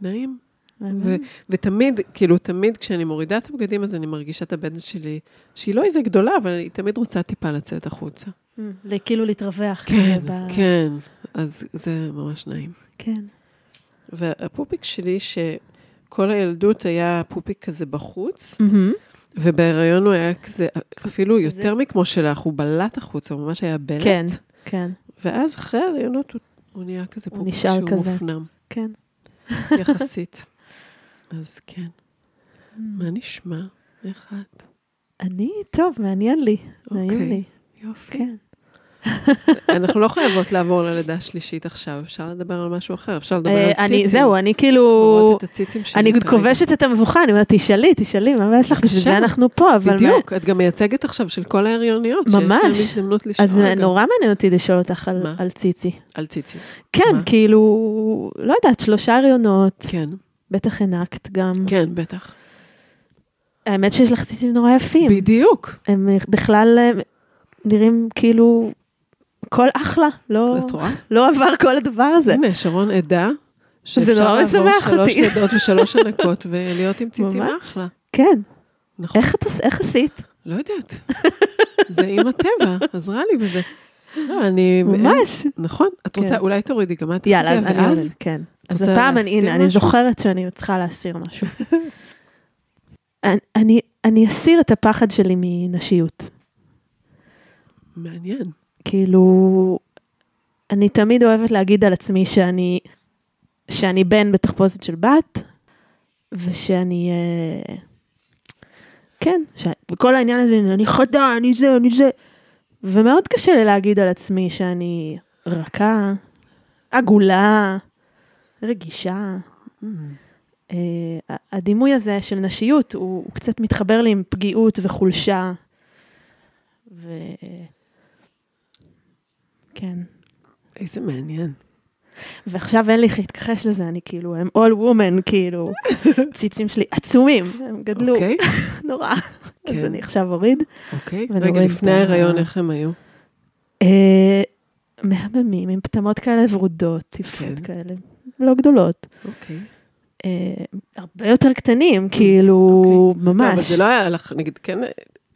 נעים. ו- ותמיד, כאילו, תמיד כשאני מורידה את הבגדים, אז אני מרגישה את הבטן שלי, שהיא לא איזה גדולה, אבל היא תמיד רוצה טיפה לצאת החוצה. ל- כאילו להתרווח. כן, כזה ב- כן, אז זה ממש נעים. כן. והפופיק שלי, שכל הילדות היה פופיק כזה בחוץ, מהמם. ובהיריון הוא היה כזה, אפילו? יותר מכמו שלך, הוא בלט החוצה, הוא ממש היה בלט. כן, כן, ואז אחרי ההריונות הוא, הוא נהיה כזה נשאר שהוא כזה. מופנם, כן. יחסית. אז כן. מה נשמע? איך את? אני, טוב, מעניין לי, נעים אוקיי. לי. יופי. כן. אנחנו לא חייבות לעבור ללידה השלישית עכשיו, אפשר לדבר על משהו אחר, אפשר לדבר על אה, ציצים. זהו, אני כאילו, אני. כובשת את המבוכה, אני אומרת, תשאלי, תשאלי, מה יש לך? בשביל. זה אנחנו פה, אבל... בדיוק, את גם מייצגת עכשיו של כל ההריוניות, שיש. להם הזדמנות לשאול אז נורא מעניין אותי לשאול אותך על- ציצי. על ציצים. כן? כאילו, לא יודעת, שלושה הריונות, כן, בטח הענקת גם. כן, בטח. האמת שיש לך ציצים נורא יפים. בדיוק. הם בכלל אה, נראים כאילו, הכל אחלה, לא? לא עבר כל הדבר הזה. הנה, שרון עדה, שאפשר לעבור שלוש. לידות ושלוש הנקות ולהיות עם ציצים. אחלה. כן, נכון. איך, איך עשית? לא יודעת. זה עם הטבע, עזרה לי בזה. לא, אני... ממש. נכון. את רוצה, כן. אולי תורידי גם את יאללה, אני ואז... כן. אז הפעם אני, הנה, אני? זוכרת שאני צריכה להסיר משהו. אני- אני, אני אסיר את הפחד שלי מנשיות. מעניין. כאילו, אני תמיד אוהבת להגיד על עצמי שאני, שאני בן בתחפושת של בת, ושאני, אה, כן, ש... וכל העניין הזה, אני חדה, אני זה, אני זה, ומאוד קשה לי להגיד על עצמי שאני רכה, עגולה, רגישה. Mm. אה, הדימוי הזה של נשיות, הוא, הוא קצת מתחבר לי עם פגיעות וחולשה. ו... כן. איזה מעניין. ועכשיו אין לי איך להתכחש לזה, אני כאילו, הם all woman, כאילו, ציצים שלי עצומים, הם גדלו אוקיי, נורא. אז כן. אני עכשיו אוריד. אוקיי. ונוריד רגע, לפני ההיריון, איך הם היו? אה, מהממים, עם פטמות כאלה ורודות, יפות כן. כאלה, לא גדולות. אוקיי. אה, הרבה יותר קטנים, כאילו, אוקיי. לא, אבל ממש. זה לא היה לך, נגיד, כן,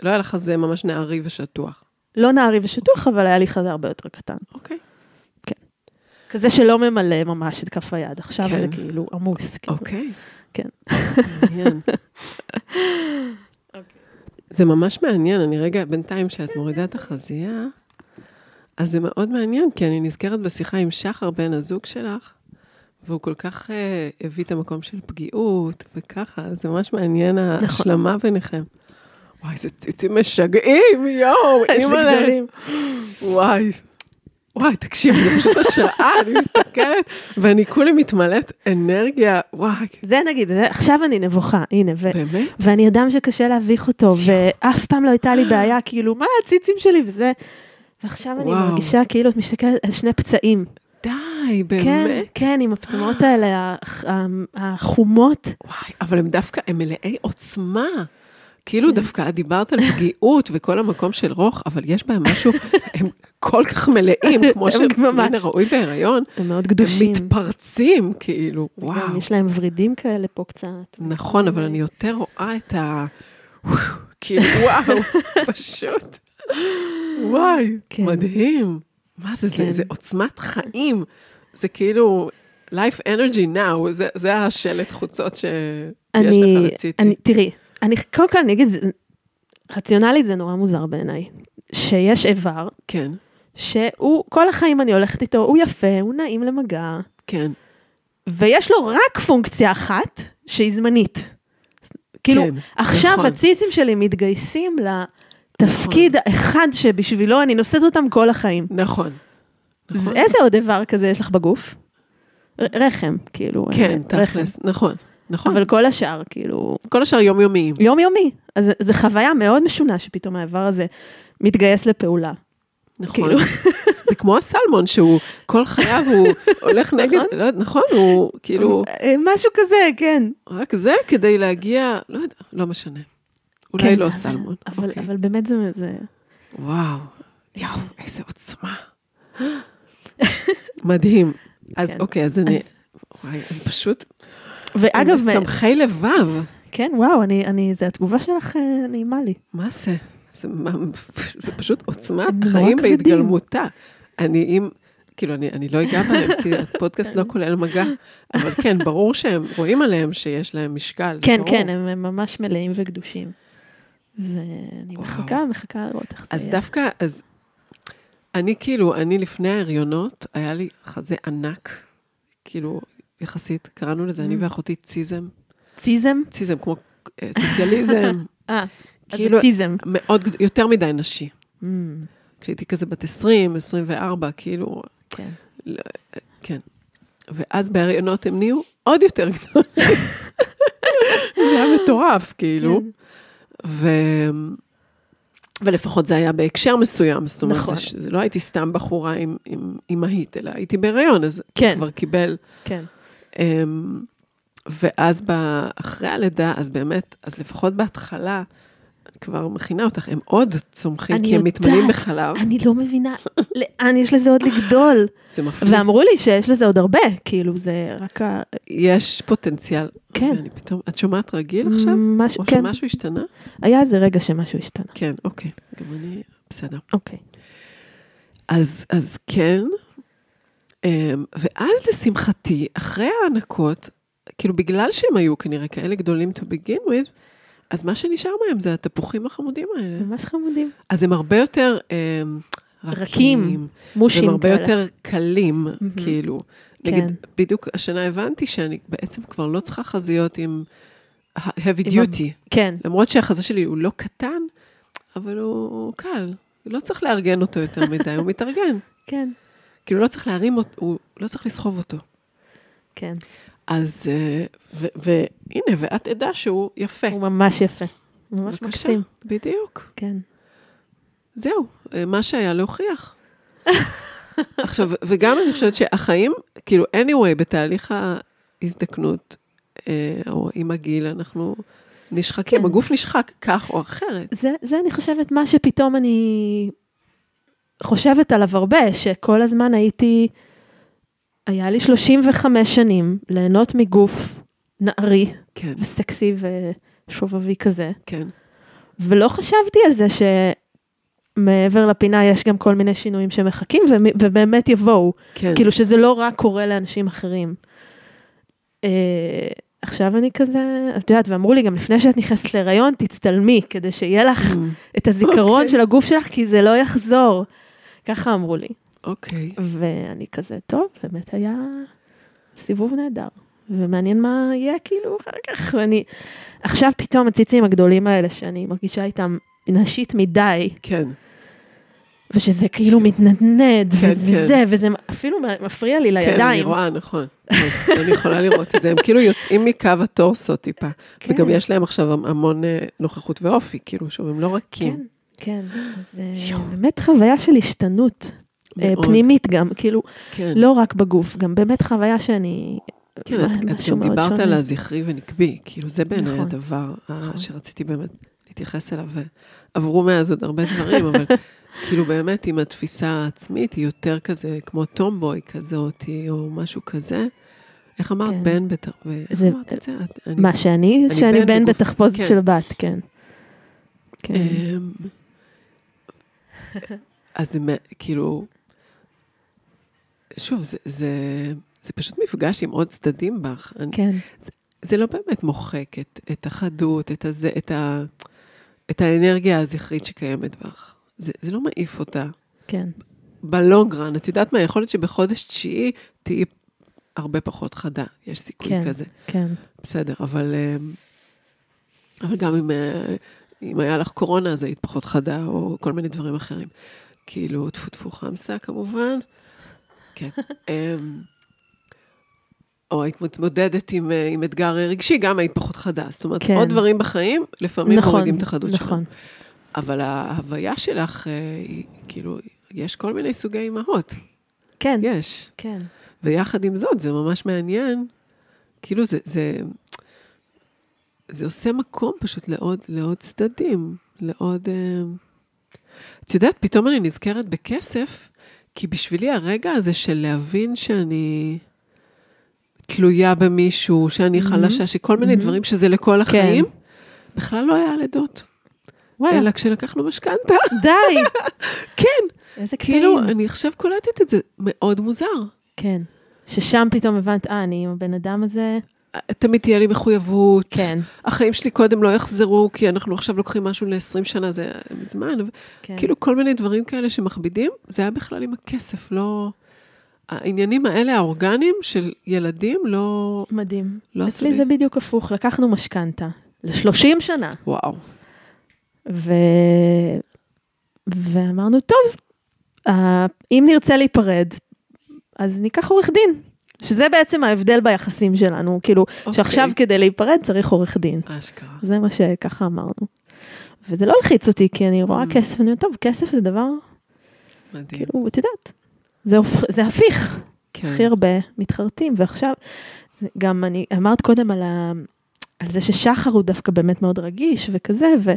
לא היה לך חזה ממש נערי ושטוח. לא נערי ושטוח, אבל היה לי חזה הרבה יותר קטן. אוקיי. כזה שלא ממלא ממש את כף היד, עכשיו כן. זה כאילו עמוס. כאילו. אוקיי. כן. מעניין. זה ממש מעניין, אני רגע, בינתיים שאת מורידה את החזייה, אז זה מאוד מעניין, כי אני נזכרת בשיחה עם שחר, בן הזוג שלך, והוא כל כך אה, הביא את המקום של פגיעות וככה, זה ממש מעניין ההשלמה ביניכם. וואי, איזה ציצים משגעים, יואו, אימא'לה. וואי. וואי, תקשיב, זה פשוט השראה, אני מסתכלת, ואני כולי מתמלאת אנרגיה, וואי, זה נגיד, זה, עכשיו אני נבוכה, הנה, ו, באמת? ואני אדם שקשה להביך אותו, ואף פעם לא הייתה לי בעיה, כאילו, מה הציצים שלי וזה. ועכשיו אני וואו. מרגישה כאילו את מסתכלת על שני פצעים. די, כן, באמת? כן, עם הפטמות האלה, החומות. וואי, אבל הם דווקא, הם מלאי עוצמה. כאילו דווקא את דיברת על פגיעות וכל המקום של רוך, אבל יש בהם משהו, הם כל כך מלאים, כמו הם שמן. הראוי בהיריון, הם מאוד הם קדושים. מתפרצים, כאילו, וואו. יש להם ורידים כאלה פה קצת. נכון, אבל אני יותר רואה את ה... כאילו, וואו, פשוט. וואי, כן. מדהים. מה זה, זה, כן. זה עוצמת חיים. זה כאילו, life energy now, זה, זה השלט חוצות שיש אני, לך לציצי. אני, תראי, אני, קודם כל אני אגיד, רציונלית זה נורא מוזר בעיניי, שיש איבר, כן, שהוא, כל החיים אני הולכת איתו, הוא יפה, הוא נעים למגע, כן. ויש לו רק פונקציה אחת, שהיא זמנית. כאילו, כן, עכשיו נכון. הציצים שלי מתגייסים לתפקיד האחד שבשבילו אני נושאת אותם כל החיים. נכון. נכון. איזה עוד איבר כזה יש לך בגוף? רחם, כאילו. כן, אה. תכלס, נכון, נכון. אבל כל השאר, כאילו, כל השאר יומיומיים. יומיומי. אז זה חוויה מאוד משונה שפתאום האיבר הזה מתגייס לפעולה. נכון. כאילו. זה כמו הסלמון, שהוא כל חייו הוא הולך נגד, לא יודעת, נכון, הוא כאילו, אה, משהו כזה, כן. רק זה כדי להגיע, לא יודע, לא משנה. אולי כן, לא אבל- סלמון. אבל, אוקיי. אבל באמת זה, זה... וואו, יואו, איזה עוצמה. מדהים. אז כן. אוקיי, אז אני, וואי, אני פשוט, ואגב, הם משמחי לבב. כן, וואו, אני, אני, זה התגובה שלך אה, נעימה לי. מה זה? זה, מה- זה פשוט נורא חיים. בהתגלמותה. אני אם, כאילו, אני, אני לא אגע בהם, כי הפודקאסט לא כולל מגע, אבל כן, ברור שהם רואים עליהם שיש להם משקל, כן. כן, הם, הם ממש מלאים וקדושים. ואני וואו. מחכה, מחכה לראות איך זה אז יהיה. דווקא, אז אני כאילו, אני לפני ההריונות, היה לי חזה ענק, כאילו, יחסית, קראנו לזה, אני Mm. ואחותי ציזם, ציזם? ציזם כמו אה, סוציאליזם, אה, כאילו-. ציזם. מאוד, יותר מדי נשי. Mm, כשהייתי כזה בת 20, 24, כאילו, כן. כן. ואז בהריונות הם נהיו עוד יותר גדולים. זה היה מטורף, כאילו. כן. ו... ולפחות זה היה בהקשר מסוים, זאת אומרת, נכון. זה, זה לא הייתי סתם בחורה עם, אימהית, אלא הייתי בהריון, אז כן. כבר קיבל. כן. אמ, ואז אחרי הלידה, אז באמת, אז לפחות בהתחלה, אני כבר מכינה אותך, הם עוד צומחים, כי הם מתמלאים. בחלב, אני לא מבינה לאן יש לזה עוד לגדול. זה מפליא. ואמרו לי שיש לזה עוד הרבה, כאילו זה רק ה... יש פוטנציאל. כן. אני פתאום, את שומעת רגיל עכשיו? משהו, או כן, שמשהו השתנה? היה איזה רגע שמשהו השתנה. כן, אוקיי. גם אני, בסדר. אוקיי. אז, אז כן, ואז לשמחתי, אחרי ההענקות, כאילו בגלל שהם היו כנראה כאלה גדולים to begin with, אז מה שנשאר מהם זה התפוחים החמודים האלה. ממש חמודים. אז הם הרבה יותר אמ, רכים, רכים, מושים והם הרבה כאלה. יותר קלים, מהמם. כאילו. כן. נגיד, בדיוק השנה הבנתי שאני בעצם כבר לא צריכה חזיות עם heavy עם ה- duty. כן, למרות שהחזה שלי הוא לא קטן, אבל הוא קל. לא צריך לארגן אותו יותר מדי, הוא מתארגן. כן, כאילו לא צריך להרים אותו, הוא לא צריך לסחוב אותו. כן. אז, אה, והנה, ואת עדה שהוא יפה. הוא ממש יפה. ממש בבקשה. מקסים. בדיוק. כן. זהו, אה, מה שהיה להוכיח. עכשיו, וגם אני חושבת שהחיים, כאילו, anyway, בתהליך ההזדקנות, אה, או עם הגיל, אנחנו נשחקים, כן. הגוף נשחק כך או אחרת. זה, זה אני חושבת מה שפתאום אני חושבת עליו הרבה, שכל הזמן הייתי, היה לי 35 שנים ליהנות מגוף נערי כן, וסקסי ושובבי כזה, כן, ולא חשבתי על זה שמעבר לפינה יש גם כל מיני שינויים שמחכים ובאמת יבואו, כן. כאילו שזה לא רק קורה לאנשים אחרים. אה, עכשיו אני כזה, את יודעת, ואמרו לי גם לפני שאת נכנסת להיריון, תצטלמי, כדי שיהיה לך Mm, את הזיכרון אוקיי. של הגוף שלך, כי זה לא יחזור. ככה אמרו לי. אוקיי. ואני כזה, טוב, באמת היה סיבוב נהדר. ומעניין מה יהיה כאילו אחר כך, ואני... עכשיו פתאום הציצים הגדולים האלה שאני מרגישה איתם נשית מדי, כן. ושזה כאילו מתנדנד, כן, וזה, כן. וזה אפילו מפריע לי כן, אני לידיים. רואה, נכון. אני יכולה לראות את זה. הם כאילו יוצאים מקו הטורסו טיפה. כן. וגם יש להם עכשיו המון אה, נוכחות ואופי, כאילו, שוב, הם לא רכים. כן, כן. זה יואו. באמת חוויה של השתנות. אה, מאוד. פנימית גם, כאילו, כן. לא רק בגוף, גם באמת חוויה שאני... כן, את, את משהו גם דיברת שונה. על הזכרי ונקבי, כאילו זה בעיניי נכון. הדבר אה, נכון. שרציתי באמת להתייחס אליו, ועברו מאז עוד הרבה דברים, אבל כאילו באמת עם התפיסה העצמית, היא יותר כזה כמו טומבוי כזאת, או משהו כזה. איך אמרת? כן. בן. ואיך זה- אמרת את זה? את- אני- מה, שאני? אני שאני בן בן בתחפושת כן. של בת, כן. כן. אז זה מ- כאילו, שוב, זה, זה, זה פשוט מפגש עם עוד צדדים בך. אני, כן, זה לא באמת מוחק את, את החדות, את, הזה, את, ה, את האנרגיה הזכרית שקיימת בך. זה, זה לא מעיף אותה. כן, בלונגרן, את יודעת מה, יכול להיות שבחודש תשיעי תהיי הרבה פחות חדה, יש סיכוי כן. כזה. כן, בסדר, אבל, אמ, אבל גם אם, אה, אם היה לך קורונה, אז היית פחות חדה, או כל מיני דברים אחרים. כאילו, טפו טפו חמסה כמובן. כן. אמ, או היית מתמודדת עם, אה, עם אתגר רגשי, גם היית פחות חדה. זאת אומרת, כן. עוד דברים בחיים, לפעמים נכון, מורידים את החדות שלהם. נכון, אבל ההוויה שלך, אה, היא, כאילו, יש כל מיני סוגי אימהות. כן, יש. כן, ויחד עם זאת, זה ממש מעניין. כאילו, זה, זה, זה עושה מקום פשוט לעוד, לעוד צדדים, לעוד... אה... את יודעת, פתאום אני נזכרת בכסף, כי בשבילי הרגע הזה של להבין שאני תלויה במישהו, שאני Mhm. חלשה, שכל מיני Mhm. דברים שזה לכל החיים, בכלל לא היה לידות. וואלה, אלא כשלקחנו משכנתה. די, כן, איזה כאילו, קטעים. אני עכשיו קולטת את זה, מאוד מוזר. כן, ששם פתאום הבנת, אה, אני עם הבן אדם הזה, תמיד תהיה לי מחויבות. כן, החיים שלי קודם לא יחזרו, כי אנחנו עכשיו לוקחים משהו ל-20 שנה, זה מזמן. כן, כאילו כל מיני דברים כאלה שמכבידים, זה היה בכלל עם הכסף, לא... העניינים האלה, האורגניים של ילדים, לא... מדהים. לא אצלי עשו זה לי. בדיוק הפוך, לקחנו משכנתה ל-30 שנה, וואו. ו... ואמרנו, טוב, אה, אם נרצה להיפרד, אז ניקח עורך דין. שזה בעצם ההבדל ביחסים שלנו, כאילו, אוקיי. שעכשיו כדי להיפרד צריך עורך דין. אשכרה. זה מה שככה אמרנו. וזה לא הלחיץ אותי, כי אני רואה Mm. כסף, אני אומרת, טוב, כסף זה דבר, מדהים. כאילו, את יודעת, זה, הופ- זה הפיך. כן. הכי הרבה מתחרטים, ועכשיו, גם אני, אמרת קודם על, ה, על זה ששחר הוא דווקא באמת מאוד רגיש וכזה, ו,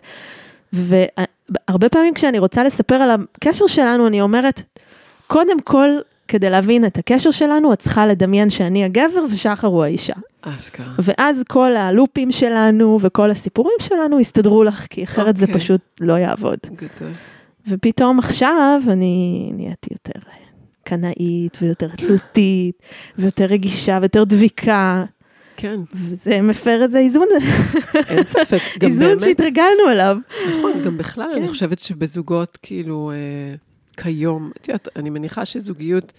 והרבה פעמים כשאני רוצה לספר על הקשר שלנו, אני אומרת, קודם כל, כדי להבין את הקשר שלנו, את צריכה לדמיין שאני הגבר ושחר הוא האישה. אשכרה. ואז כל הלופים שלנו וכל הסיפורים שלנו יסתדרו לך, כי אחרת זה אוקיי. פשוט לא יעבוד. גדול. ופתאום עכשיו אני נהייתי יותר קנאית ויותר תלותית ויותר רגישה ויותר דביקה, כן, וזה מפר איזה איזון, אין ספק. גם איזון באמת, שהתרגלנו אליו. נכון, גם בכלל, אני כן. חושבת שבזוגות, כאילו, אה, כיום, את יודעת, אני מניחה שזוגיות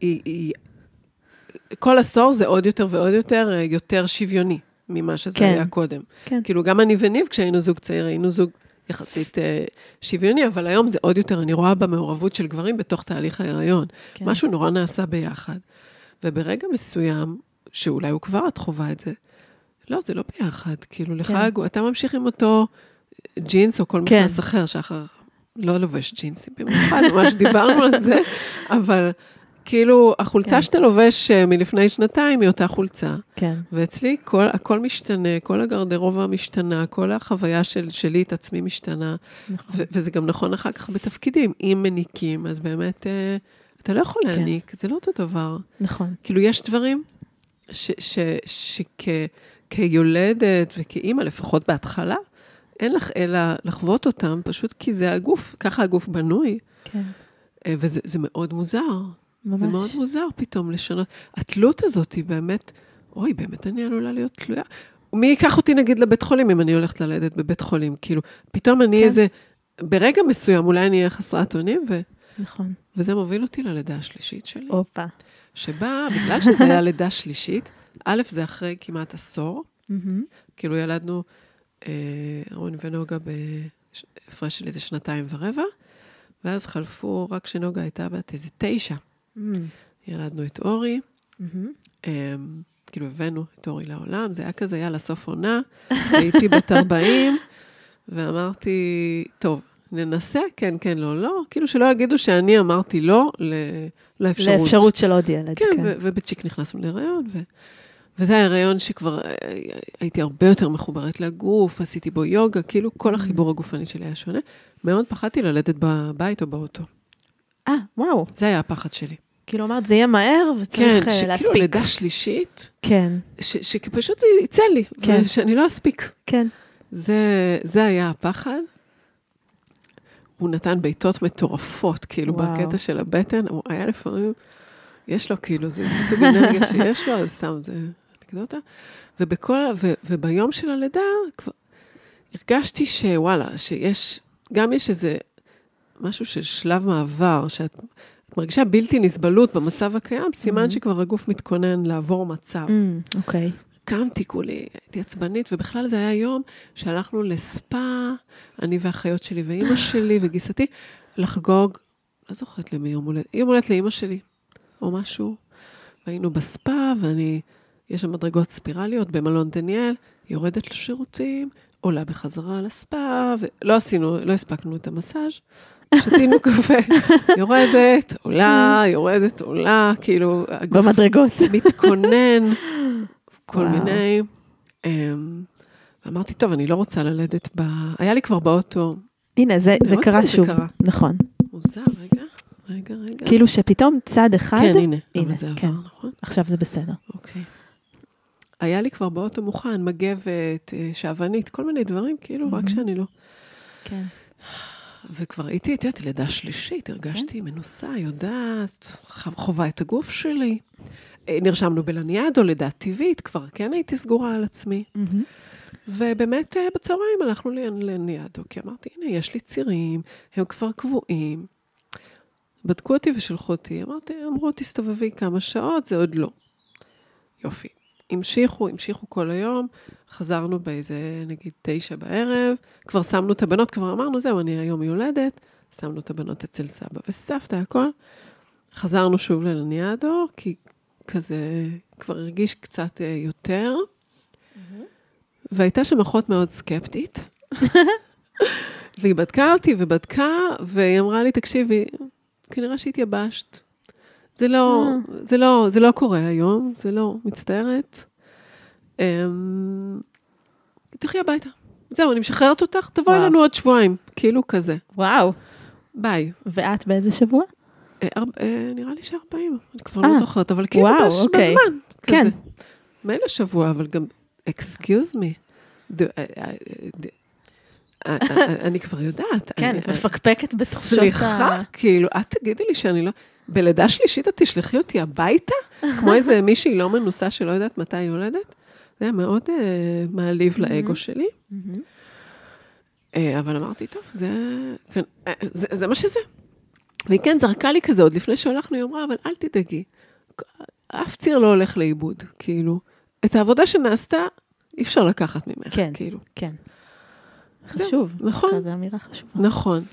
היא, היא, כל עשור זה עוד יותר ועוד יותר, אה, יותר שוויוני ממה שזה כן. היה קודם. כן. כאילו, גם אני וניב, כשהיינו זוג צעיר, היינו זוג יחסית אה, שוויוני, אבל היום זה עוד יותר, אני רואה במעורבות של גברים בתוך תהליך ההיריון. כן. משהו נורא נעשה ביחד. וברגע מסוים, שאולי הוא כבר את חווה את זה, לא, זה לא ביחד. כאילו, לך, כן. אתה ממשיך עם אותו ג'ינס או כל כן. מכנס אחר, שחר לא לובש ג'ינסים במיוחד, ממש דיברנו על זה, אבל כאילו, החולצה כן. שאתה לובש אה, מלפני שנתיים היא אותה חולצה. כן, ואצלי כל, הכל משתנה, כל הגרדרובה משתנה, כל החוויה של, שלי את עצמי משתנה, נכון. ו- וזה גם נכון אחר כך בתפקידים. אם מניקים, אז באמת, אה, אתה לא יכול כן. להניק, זה לא אותו דבר. נכון. כאילו, יש דברים שכיולדת וכאימא, לפחות בהתחלה, אין לך אלא לחוות אותם, פשוט כי זה הגוף, ככה הגוף בנוי, כן, אה, וזה זה מאוד מוזר. ממש. זה מאוד מוזר פתאום לשנות. התלות הזאת היא באמת, אוי, באמת אני עלולה להיות תלויה. מי ייקח אותי נגיד לבית חולים אם אני הולכת ללדת בבית חולים? כאילו, פתאום אני כן. איזה, ברגע מסוים אולי אני אהיה חסרת אונים, ו, נכון. וזה מוביל אותי ללידה השלישית שלי, הופה. שבה, בגלל שזה היה לידה שלישית, א', זה אחרי כמעט עשור, מהמם. כאילו ילדנו, אה, רוני ונוגה בהפרש של איזה שנתיים ורבע, ואז חלפו, רק כשנוגה הייתה בת איזה תשע, מהמם. ילדנו את אורי, מהמם. אה, כאילו הבאנו את אורי לעולם, זה היה כזה, יאללה, סוף עונה, הייתי בת 40, ואמרתי, טוב, ננסה, כן, כן, לא, לא, כאילו שלא יגידו שאני אמרתי לא ל- לאפשרות. לאפשרות של עוד ילד, כן, כן. ו- ובצ'יק נכנסנו להיריון, ו- וזה היה הריון שכבר אה, הייתי הרבה יותר מחוברת לגוף, עשיתי בו יוגה, כאילו כל החיבור הגופני שלי היה שונה. מאוד פחדתי ללדת בבית או באוטו. אה, וואו. זה היה הפחד שלי. כאילו אמרת, זה יהיה מהר כן, וצריך אה, שכאילו להספיק. לידה שלישית, כן, ש- שפשוט זה יצא לי, כן. ושאני לא אספיק. כן. זה, זה היה הפחד. הוא נתן בעיטות מטורפות, כאילו, וואו. בקטע של הבטן, הוא היה לפעמים, יש לו כאילו, זה, זה סוג אנרגיה שיש לו, אז סתם, זה אנקדוטה. ובכל, ו, וביום של הלידה, כבר הרגשתי שוואלה, שיש, גם יש איזה משהו של שלב מעבר, שאת את מרגישה בלתי נסבלות במצב הקיים, סימן Mhm. שכבר הגוף מתכונן לעבור מצב. אמ, אוקיי. קמתי כולי, הייתי עצבנית, ובכלל זה היה יום שהלכנו לספא, אני והאחיות שלי ואימא שלי וגיסתי, לחגוג, לא זוכרת למי יום הולדת, יום הולדת לאימא שלי, או משהו. והיינו בספא, ואני, יש שם מדרגות ספירליות במלון דניאל, יורדת לשירותים, עולה בחזרה לספא, ולא עשינו, לא הספקנו את המסאז'. שתינו קפה, יורדת, עולה, יורדת, עולה, כאילו, במדרגות. מתכונן, כל וואו. מיני. אמ, ואמרתי, טוב, אני לא רוצה ללדת ב... היה לי כבר באוטו, הנה, זה זה קרה פעם זה שוב. קרה. נכון. מוזר, רגע, רגע, רגע. כאילו שפתאום צד אחד, כן, הנה, הנה, אבל זה כן. עבר, נכון? עכשיו זה בסדר. אוקיי. היה לי כבר באוטו מוכן, מגבת, אה, שעוונית, כל מיני דברים, כאילו, רק מהמם. שאני לא. כן. וכבר הייתי, את יודעת, לידה שלישית, הרגשתי מנוסה, יודעת, חווה את הגוף שלי. אה, נרשמנו בלניאדו, לידה טבעית, כבר כן הייתי סגורה על עצמי. מהמם. ובאמת אה, בצהריים הלכנו לניאדו, כי אמרתי, הנה, יש לי צירים, הם כבר קבועים. בדקו אותי ושלחו אותי, אמרתי, אמרו, תסתובבי כמה שעות, זה עוד לא. יופי. המשיכו, המשיכו כל היום, חזרנו באיזה, נגיד, תשע בערב, כבר שמנו את הבנות, כבר אמרנו, זהו, אני היום יולדת, שמנו את הבנות אצל סבא וסבתא, הכל. חזרנו שוב ללניאדו, כי כזה כבר הרגיש קצת אה, יותר. והייתה שם אחות מאוד סקפטית, והיא בדקה אותי ובדקה, והיא אמרה לי, תקשיבי, כנראה שהתייבשת. זה לא, זה לא, זה לא קורה היום, זה לא, מצטערת. אמ, תלכי הביתה. זהו, אני משחררת אותך, תבואי. לנו עוד שבועיים, כאילו כזה. וואו. ביי. ואת באיזה שבוע? אה, אה, נראה לי שארבעים, אני כבר אה. לא זוכרת, אבל כאילו וואו, בש- אוקיי. בזמן. כן. כזה. מילא שבוע, אבל גם, excuse me. אני כבר יודעת. כן, את מפקפקת בתחושות ה... סליחה, כאילו, את תגידי לי שאני לא... בלידה שלישית את תשלחי אותי הביתה? כמו איזה מישהי לא מנוסה שלא יודעת מתי היא יולדת? זה היה מאוד uh, מעליב לאגו שלי. Uh, אבל אמרתי, טוב, זה, כן, uh, זה, זה מה שזה. והיא כן זרקה לי כזה, עוד לפני שהלכנו, היא אמרה, אבל אל תדאגי, אף ציר לא הולך לאיבוד, כאילו. את העבודה שנעשתה, אי אפשר לקחת ממך, כן. כאילו. כן. זהו, חשוב. נכון. זו אמירה חשובה. נכון.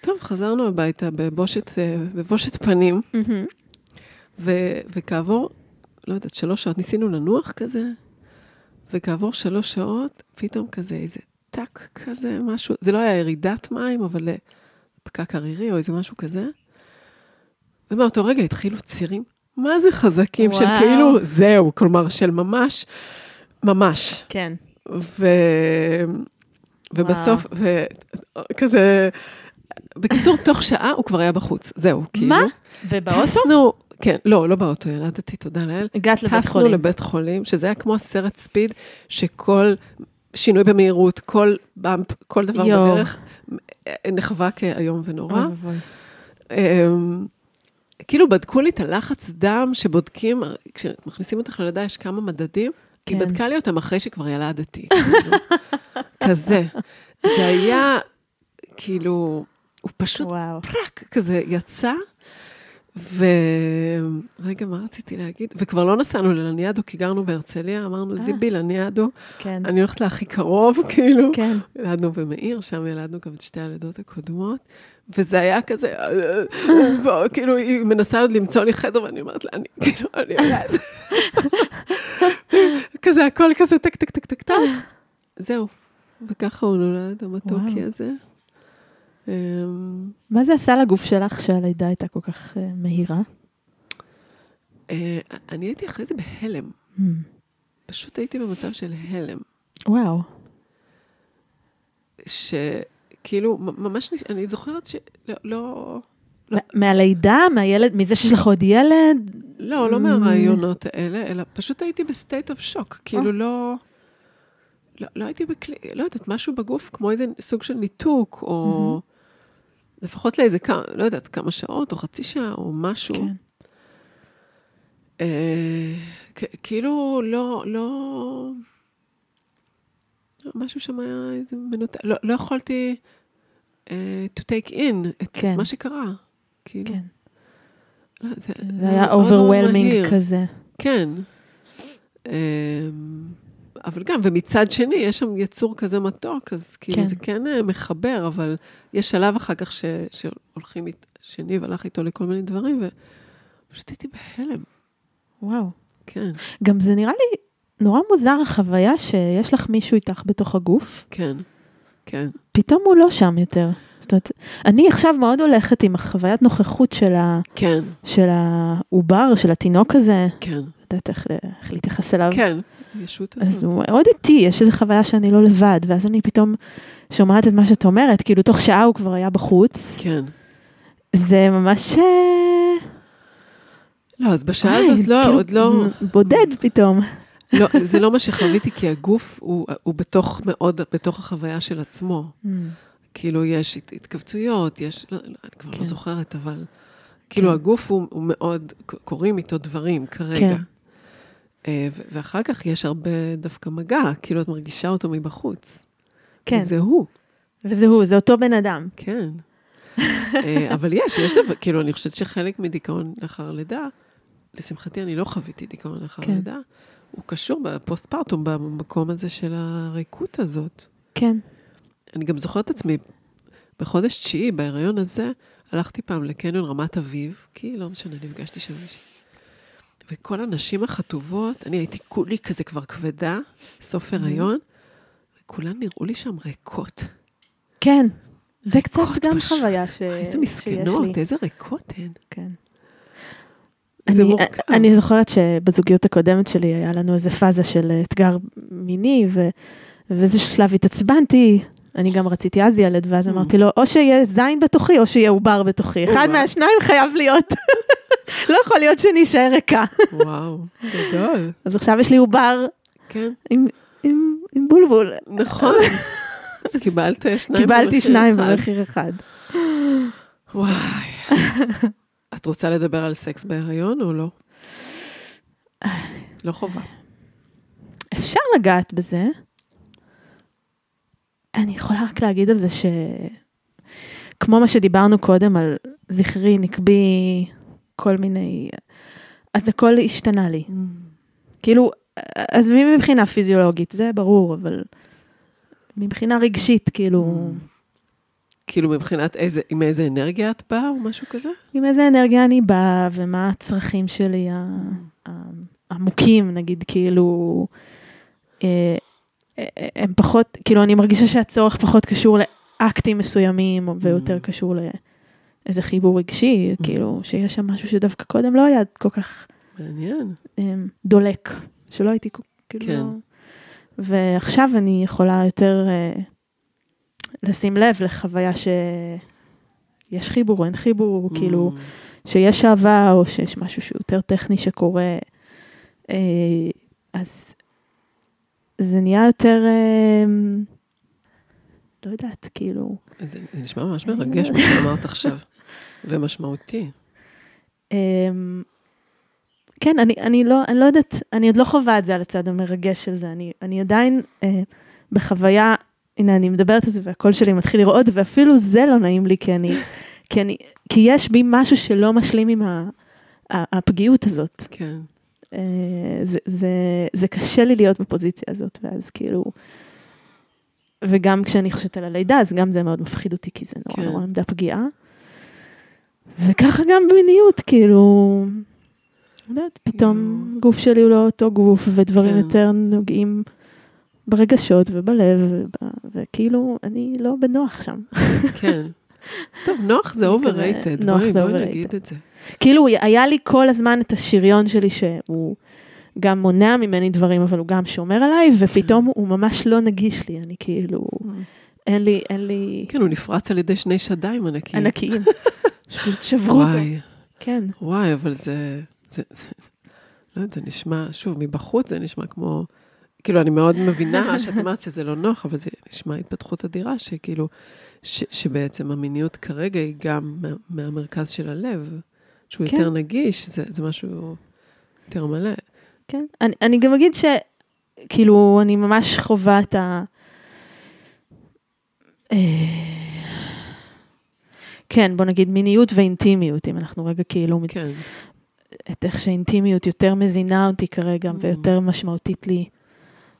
טוב, חזרנו הביתה בבושת, אה, בבושת פנים. ו, וכעבור, לא יודעת, שלוש שעות, ניסינו לנוח כזה, וכעבור שלוש שעות, פתאום כזה איזה טאק כזה, משהו, זה לא היה ירידת מים, אבל אה, פקק ערירי או איזה משהו כזה. ומאותו רגע התחילו צירים, מה זה חזקים, של וואו. כאילו, זהו, כלומר, של ממש, ממש. כן. ו... ובסוף, וכזה, בקיצור, תוך שעה הוא כבר היה בחוץ, זהו, כאילו. מה? ובאוטו? טסנו, כן, לא, לא באוטו, ילדתי, תודה לאל. הגעת לבית טסנו חולים. לבית חולים, שזה היה כמו הסרט ספיד, שכל שינוי במהירות, כל באמפ, כל דבר יואו. בדרך, נחווה כאיום ונורא. אמ, כאילו בדקו לי את הלחץ דם שבודקים, כשמכניסים אותך ללידה יש כמה מדדים, היא כן. בדקה לי אותם אחרי שכבר ילדתי. כאילו. כזה. זה היה, כאילו, הוא פשוט וואו. פרק כזה יצא, ורגע, מה רציתי להגיד? וכבר לא נסענו ללניאדו, כי גרנו בהרצליה, אמרנו, אה. זיבי, לניאדו, כן, אני הולכת להכי קרוב, כאילו. כן. ילדנו במאיר, שם ילדנו גם את שתי הלידות הקודמות, וזה היה כזה, בוא, כאילו, היא מנסה עוד למצוא לי חדר, ואני אומרת לה, אני, כאילו, אני ילד. כזה, הכל כזה טק, טק, טק, טק, טק. זהו. וככה הוא נולד, המתוקי. הזה. אמ, מה זה עשה לגוף שלך שהלידה הייתה כל כך אה, מהירה? אה, אני הייתי אחרי זה בהלם. Hmm. פשוט הייתי במצב של הלם. וואו. שכאילו, ממש, אני זוכרת שלא, לא, מה- מהלידה, מהילד, מזה שיש לך עוד ילד? לא, לא Mm. מהרעיונות האלה, אלא פשוט הייתי ב state of shock. כאילו, לא, לא, לא הייתי בכלי, לא יודעת, משהו בגוף, כמו איזה סוג של ניתוק, או לפחות לאיזה כמה, לא יודעת, כמה שעות, או חצי שעה, או משהו. כן. אה, כ- כאילו, לא, לא... משהו שם היה איזה מנותק, לא, לא יכולתי אה, to take in את כן. מה שקרה. כאילו, כן. לא, זה, זה היה מאוד overwhelming מהיר. כזה. כן. אמ, אבל גם, ומצד שני, יש שם יצור כזה מתוק, אז כאילו כן. זה כן אה, מחבר, אבל יש שלב אחר כך ש, שהולכים, אית- שניב הלך איתו לכל מיני דברים, ופשוט הייתי בהלם, וואו. כן, גם זה נראה לי נורא מוזר החוויה שיש לך מישהו איתך בתוך הגוף, כן, כן, פתאום הוא לא שם יותר. זאת אומרת, אני עכשיו מאוד הולכת עם החוויית נוכחות של, ה, כן, של העובר, של התינוק הזה, כן, לא יודעת איך להתייחס אליו. כן, הישות אז הזאת. הוא מאוד איטי, יש איזו חוויה שאני לא לבד, ואז אני פתאום שומעת את מה שאת אומרת, כאילו תוך שעה הוא כבר היה בחוץ. כן. זה ממש... אה, לא, אז בשעה וואי, הזאת לא, כאילו, עוד לא, בודד פתאום. לא, זה לא מה שחוויתי, כי הגוף הוא, הוא בתוך מאוד, בתוך החוויה של עצמו. כאילו, יש הת- התכווצויות, יש, לא, לא, אני כבר כן. לא זוכרת, אבל כאילו, כן. הגוף הוא, הוא מאוד, קורים איתו דברים כרגע. כן. אה, ואחר כך יש הרבה דווקא מגע, כאילו, את מרגישה אותו מבחוץ. כן, זה הוא, וזה הוא, זה אותו בן אדם. כן. אה, אבל יש, יש דבר, כאילו, אני חושבת שחלק מדיכאון לאחר לידה, לשמחתי, אני לא חוויתי דיכאון לאחר כן. לידה, הוא קשור בפוסט-פרטום, במקום הזה של הריקות הזאת. כן. אני גם זוכרת את עצמי, בחודש תשיעי, בהיריון הזה, הלכתי פעם לקניון רמת אביב, כי לא משנה, נפגשתי שם מישהי. וכל הנשים החטובות, אני הייתי כולי כזה כבר כבדה, סוף הריון, וכולן נראו לי שם ריקות. כן. זה קצת גם פשוט. חוויה ש... איזה מסכנות. איזה ריקות הן. כן. אני. אני זוכרת שבזוגיות הקודמת שלי היה לנו איזה פאזה של אתגר מיני, ו, ובאיזשהו שלב התעצבנתי. אני גם רציתי אז ילד, ואז Mm. אמרתי לו, או שיהיה זין בתוכי, או שיהיה עובר בתוכי. אחד. מהשניים חייב להיות. לא יכול להיות שאני אשאר ריקה. וואו, גדול. אז עכשיו יש לי עובר כן, עם, עם, עם בולבול. נכון. אז קיבלת שניים קיבלתי שניים. במחיר אחד. וואי. את רוצה לדבר על סקס בהיריון או לא? לא חובה. אפשר לגעת בזה. אני יכולה רק להגיד על זה ש... כמו מה שדיברנו קודם על זכרי, נקבי, כל מיני... אז הכל השתנה לי. כאילו, עזבי מבחינה פיזיולוגית, זה ברור, אבל מבחינה רגשית, כאילו, כאילו מבחינת איזה, עם איזה אנרגיה את באה או משהו כזה? עם איזה אנרגיה אני באה, ומה הצרכים שלי ה- העמוקים, נגיד, כאילו, אה, הם פחות, כאילו, אני מרגישה שהצורך פחות קשור לאקטים מסוימים, ויותר Mm. קשור לאיזה חיבור רגשי, Mm. כאילו, שיש שם משהו שדווקא קודם לא היה כל כך מעניין. אמ, דולק, שלא הייתי כאילו... כן. לא- ועכשיו אני יכולה יותר אה, לשים לב לחוויה שיש חיבור או אין חיבור, כאילו, Mm. שיש אהבה או שיש משהו שהוא יותר טכני שקורה. אה, אז זה נהיה יותר, אה, לא יודעת, כאילו, זה זה נשמע ממש מרגש מה שאמרת עכשיו, ומשמעותי. אמ, כן, אני, אני, לא, אני לא יודעת, אני עוד לא חווה את זה על הצד המרגש של זה. אני, אני עדיין אה, בחוויה, הנה, אני מדברת על זה והקול שלי מתחיל לרעוד, ואפילו זה לא נעים לי, כי אני, כי, אני, כי יש בי משהו שלא משלים עם ה, הפגיעות הזאת. כן. אה, זה, זה, זה קשה לי להיות בפוזיציה הזאת, ואז כאילו... וגם כשאני חושבת על הלידה, אז גם זה מאוד מפחיד אותי, כי זה נורא כן. נורא עמדה פגיעה. וככה גם במיניות, כאילו, לא יודעת, פתאום. גוף שלי הוא לא אותו גוף, ודברים כן. יותר נוגעים ברגשות ובלב, וב- וכאילו, אני לא בנוח שם. כן. טוב, נוח זה overrated, בואי בואי. נגיד את זה. כאילו, היה לי כל הזמן את השריון שלי שהוא גם מונע ממני דברים, אבל הוא גם שומר עליי, ופתאום הוא ממש לא נגיש לי, אני כאילו, אין לי, אין לי כן, הוא נפרץ על ידי שני שדיים ענקיים. ענקיים. שפשוט שברו אותו. וואי, כן, וואי, אבל זה, זה, זה, לא יודעת, זה נשמע, שוב, מבחוץ זה נשמע כמו, כאילו, אני מאוד מבינה שאת אומרת שזה לא נוח, אבל זה נשמע התפתחות אדירה, שכאילו, ש, שבעצם המיניות כרגע היא גם מה, מהמרכז של הלב, שהוא כן. יותר נגיש, זה, זה משהו יותר מלא. כן. אני, אני גם אגיד שכאילו, אני ממש חווה את ה... אה, כן, בוא נגיד מיניות ואינטימיות, אם אנחנו רגע כאילו, כן, את איך שאינטימיות יותר מזינה אותי כרגע, Mm. ויותר משמעותית לי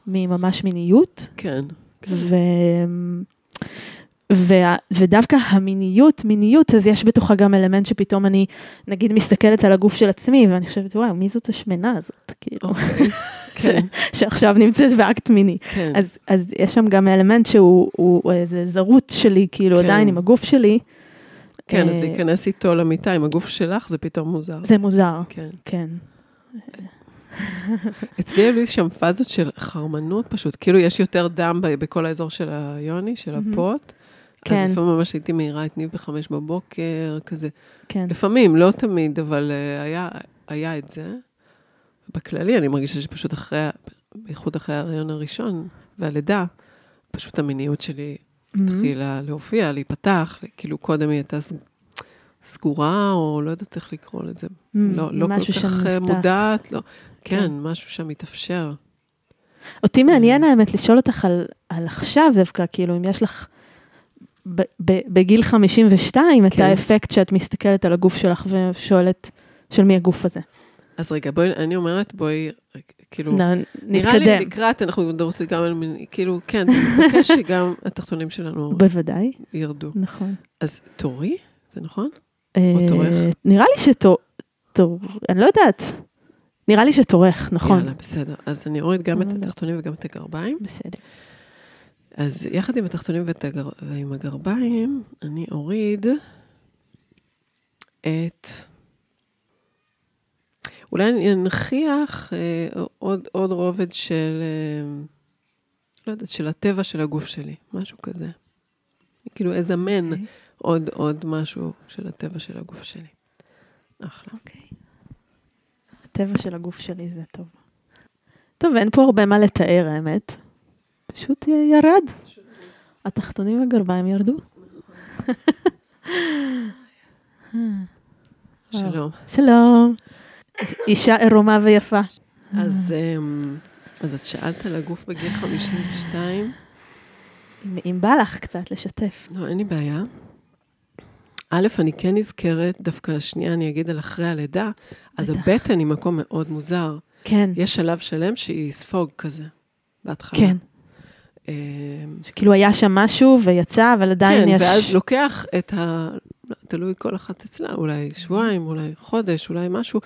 מממש מיניות. כן, כן. ו... וה... ודווקא המיניות, מיניות, אז יש בתוכה גם אלמנט שפתאום אני, נגיד, מסתכלת על הגוף של עצמי, ואני חושבת, וואו, מי זאת השמנה הזאת? כאילו, אוקיי, כן, שעכשיו נמצאת באקט מיני. כן. אז, אז יש שם גם אלמנט שהוא הוא איזה זרות שלי, כאילו, כן. עדיין עם הגוף שלי. כן, אז אה, להיכנס איתו למיטה עם הגוף שלך, זה פתאום מוזר. זה מוזר, כן. כן. אצלי היו לי שם פאזות של חרמנות פשוט, כאילו יש יותר דם בכל האזור של היוני, של. הפוט. כן. אז לפעמים ממש הייתי מעירה את ניב בחמש בבוקר, כזה. כן. לפעמים, לא תמיד, אבל אה, היה, היה את זה. בכללי, אני מרגישה שפשוט אחרי, בייחוד אחרי ההריון הראשון והלידה, פשוט המיניות שלי מהמם. התחילה להופיע, להיפתח, כאילו קודם היא הייתה סגורה, או לא יודעת איך לקרוא לזה. מהמם. לא, לא כל כך אה. מודעת, לא. כן. כן, משהו שם התאפשר. אותי מעניין האמת לשאול אותך על, על עכשיו דווקא, כאילו אם יש לך בגיל 52 את כן. האפקט שאת מסתכלת על הגוף שלך ושואלת של מי הגוף הזה. אז רגע, בואי, אני אומרת, בואי, כאילו, נ, נראה לי נתקדם. לקראת, אנחנו רוצים גם על מין, כאילו, כן, מתבקש שגם התחתונים שלנו בוודאי, ירדו. נכון. אז תורי, זה נכון? אה, תורך? נראה לי שתור, תור, אני לא יודעת. נראה לי שתורך, נכון. יאללה, בסדר. אז אני אוריד גם את לא. התחתונים וגם את הגרביים. בסדר. אז יחד עם התחתונים ואת הגר... ועם הגרביים, אני אוריד את... אולי אני אנכיח אה, עוד, עוד רובד של, אה, לא יודעת, של הטבע של הגוף שלי, משהו כזה. כאילו אזמן אוקיי. עוד, עוד משהו של הטבע של הגוף שלי. אחלה. אוקיי. הטבע של הגוף שלי זה טוב. טוב, אין פה הרבה מה לתאר, האמת. פשוט י- ירד. התחתונים והגרביים ירדו. שלום. שלום. אישה עירומה ויפה. אז, אמ, אז את שאלת על הגוף בגיל 52? אם- אם בא לך קצת לשתף. לא, אין לי בעיה. א', אני כן נזכרת, דווקא שנייה אני אגיד על אחרי הלידה, אז בטח. הבטן היא מקום מאוד מוזר. כן, יש שלב שלם שהיא ספוג כזה, בהתחלה. כן. אמ, שכאילו היה שם משהו ויצא, אבל עדיין כן, יש... ואז לוקח את ה... לא, תלוי כל אחת אצלה, אולי שבועיים, אולי חודש, אולי משהו,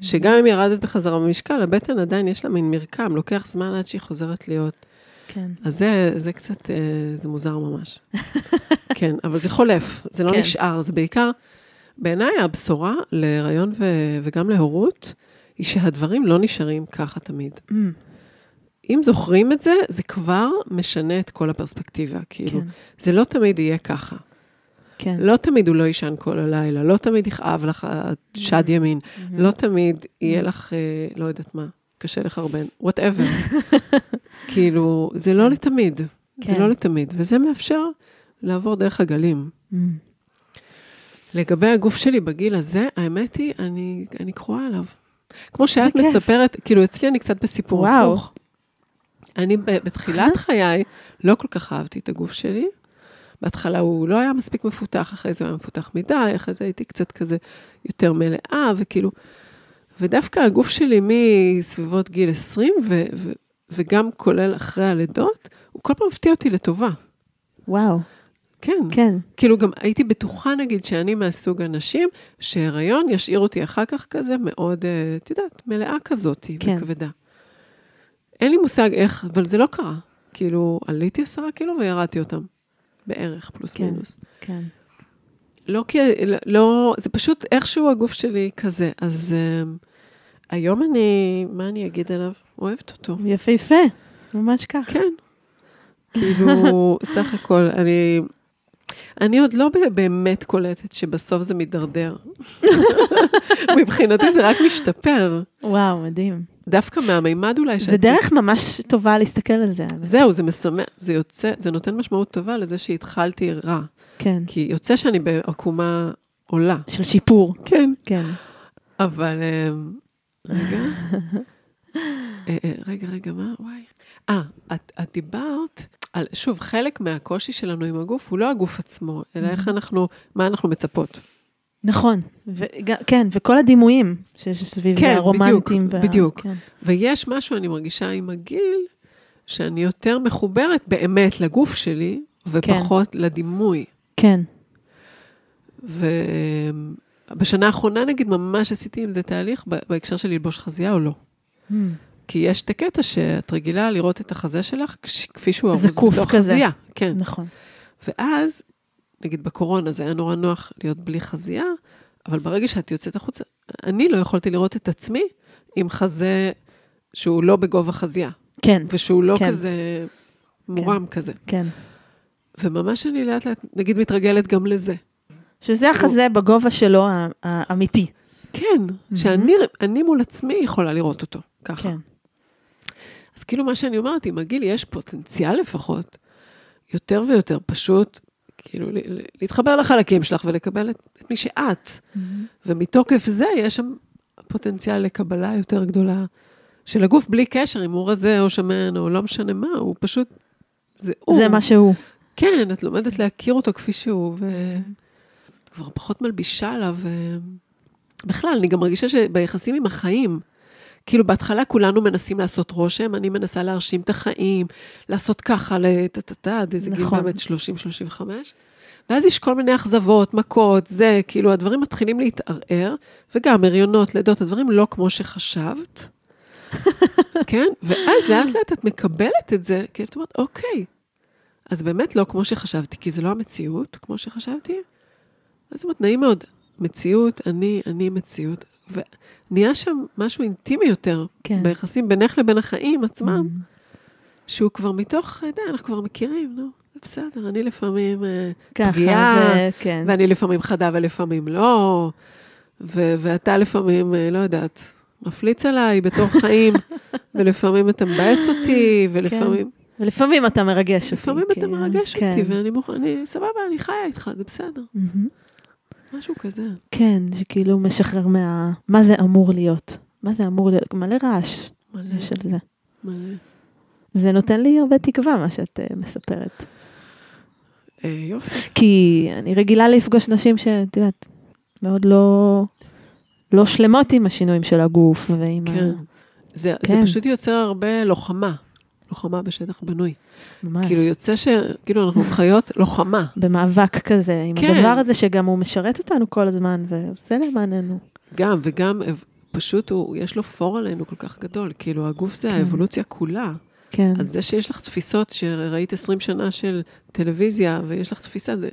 שגם אם ירדת בחזרה במשקל, הבטן עדיין יש לה מין מרקם, לוקח זמן עד שהיא חוזרת להיות. כן. אז זה, זה קצת, אה, זה מוזר ממש. כן, אבל זה חולף, זה לא כן. נשאר, זה בעיקר, בעיניי הבשורה להיריון ו- וגם להורות, היא שהדברים לא נשארים ככה תמיד. Mm, אם זוכרים את זה, זה כבר משנה את כל הפרספקטיבה. כאילו, כן, זה לא תמיד יהיה ככה. כן. לא תמיד הוא לא יישן כל הלילה, לא תמיד יכאב לך שד ימין, מהמם. לא תמיד יהיה לך, אה, לא יודעת מה, קשה לחרבן, וואטאבר. כאילו, זה לא לתמיד, זה כן. לא לתמיד, וזה מאפשר לעבור דרך הגלים. Mm, לגבי הגוף שלי בגיל הזה, האמת היא, אני, אני קרואה עליו. כמו שאת כיף. מספרת, כאילו, אצלי אני קצת בסיפור וואו. הפוך. אני בתחילת חיי לא כל כך אהבתי את הגוף שלי. בהתחלה הוא לא היה מספיק מפותח, אחרי זה הוא היה מפותח מדי, אחרי זה הייתי קצת כזה יותר מלאה, וכאילו, ודווקא הגוף שלי מסביבות גיל 20, ו, ו, וגם כולל אחרי הלידות, הוא כל פעם הפתיע אותי לטובה. וואו, כן. כן, כאילו גם הייתי בטוחה, נגיד, שאני מהסוג הנשים, שהיריון ישאיר אותי אחר כך כזה מאוד, אה, את יודעת, מלאה כזאת, כן. וכבדה. אין לי מושג איך, אבל זה לא קרה. כאילו, עליתי עשרה קילו וירדתי אותם. בערך, פלוס כן. מינוס. כן. לא כי, לא- לא, זה פשוט איכשהו הגוף שלי כזה. אז um, היום אני, מה אני אגיד עליו? אוהבת אותו. יפהפה, ממש ככה. כן. כאילו, סך הכל, אני, אני עוד לא באמת קולטת שבסוף זה מידרדר. מבחינתי זה רק משתפר. וואו, מדהים. דווקא מהמימד אולי זה שאת דרך ממש טובה להסתכל על זה. האמת. זהו, זה משמח, זה יוצא, זה נותן משמעות טובה לזה שהתחלתי רע. כן, כי יוצא שאני בעקומה עולה. של שיפור. כן. כן. אבל, אמ, רגע. אה, אה, רגע, רגע, מה? וואי. אה, את, את דיברת שוב, חלק מהקושי שלנו עם הגוף הוא לא הגוף עצמו, אלא איך אנחנו, מה אנחנו מצפות. נכון, וג- כן, וכל הדימויים שיש סביב כן, זה, הרומנטיים. בדיוק, בדיוק. כן. ויש משהו, אני מרגישה עם הגיל, שאני יותר מחוברת באמת לגוף שלי, ופחות לדימוי. כן, ובשנה האחרונה, נגיד, ממש עשיתי עם זה תהליך בהקשר של ללבוש חזייה או לא. Hmm. כי יש את הקטע שאת רגילה לראות את החזה שלך כפי שהוא ארוז בתוך. חזייה. כן. נכון. ואז, נגיד בקורונה זה היה נורא נוח להיות בלי חזייה, אבל ברגע שאת יוצאת החוצה, אני לא יכולתי לראות את עצמי עם חזה שהוא לא בגובה חזייה, כן, ושהוא לא כן. כזה מורם כזה. כן. וממש אני לאט לאט, נגיד, מתרגלת גם לזה. שזה החזה בגובה שלו האמיתי. כן, שאני אני מול עצמי יכולה לראות אותו, ככה. כן. אז כאילו מה שאני אומרת, עם הגיל יש פוטנציאל לפחות, יותר ויותר פשוט, כאילו, להתחבר לחלקים שלך ולקבל את, את מי שאת. ומתוקף זה יש שם פוטנציאל לקבלה יותר גדולה של הגוף, בלי קשר אם הוא רזה או שמן או לא משנה מה, הוא פשוט, זה הוא. זה מה שהוא. כן, את לומדת להכיר אותו כפי שהוא, ואת כבר פחות מלבישה עליו. בכלל, אני גם מרגישה שביחסים עם החיים, כאילו בהתחלה כולנו מנסים לעשות רושם, אני מנסה להרשים את החיים, לעשות ככה, לטה-טה-טה, עד איזה גיל נכון. באמת 30-35. ואז יש כל מיני אכזבות, מכות, זה, כאילו הדברים מתחילים להתערער, וגם הריונות, לידות, הדברים לא כמו שחשבת. כן? ואז לאט לאט את מקבלת את זה, כי את אומרת, אוקיי, אז באמת לא כמו שחשבתי, כי זה לא המציאות כמו שחשבתי. אז זאת אומרת, נעים מאוד. מציאות, אני, אני מציאות. ונהיה שם משהו אינטימי יותר, כן. ביחסים בינך לבין החיים עצמם, שהוא כבר מתוך, די, אנחנו כבר מכירים, נו, זה בסדר, אני לפעמים אה, ככה, פגיעה, כן. ואני לפעמים חדה ולפעמים לא, ו- ואתה לפעמים, אה, לא יודעת, מפליץ עליי בתור חיים, ולפעמים אתה מבאס אותי, ולפעמים... ולפעמים אתה מרגש אותי. לפעמים אתה כן, מרגש כן. אותי, ואני מוכן, אני, סבבה, אני חיה איתך, זה בסדר. מהמם. משהו כזה. כן, שכאילו משחרר מה... מה זה אמור להיות. מה זה אמור להיות? מלא רעש מלא, יש על זה. מלא. זה נותן לי הרבה תקווה, מה שאת uh, מספרת. אה, יופי. כי אני רגילה לפגוש נשים שאת יודעת, מאוד לא, לא שלמות עם השינויים של הגוף ועם כן. ה... זה, זה כן. פשוט יוצר הרבה לוחמה. לוחמה בשטח בנוי. ממש. כאילו יוצא ש... כאילו אנחנו חיות לוחמה. במאבק כזה, עם כן. הדבר הזה שגם הוא משרת אותנו כל הזמן ועושה למעננו. גם, וגם פשוט הוא, יש לו פור עלינו כל כך גדול. כאילו הגוף זה כן. האבולוציה כולה. כן, אז זה שיש לך תפיסות שראית 20 שנה של טלוויזיה, ויש לך תפיסה, זה,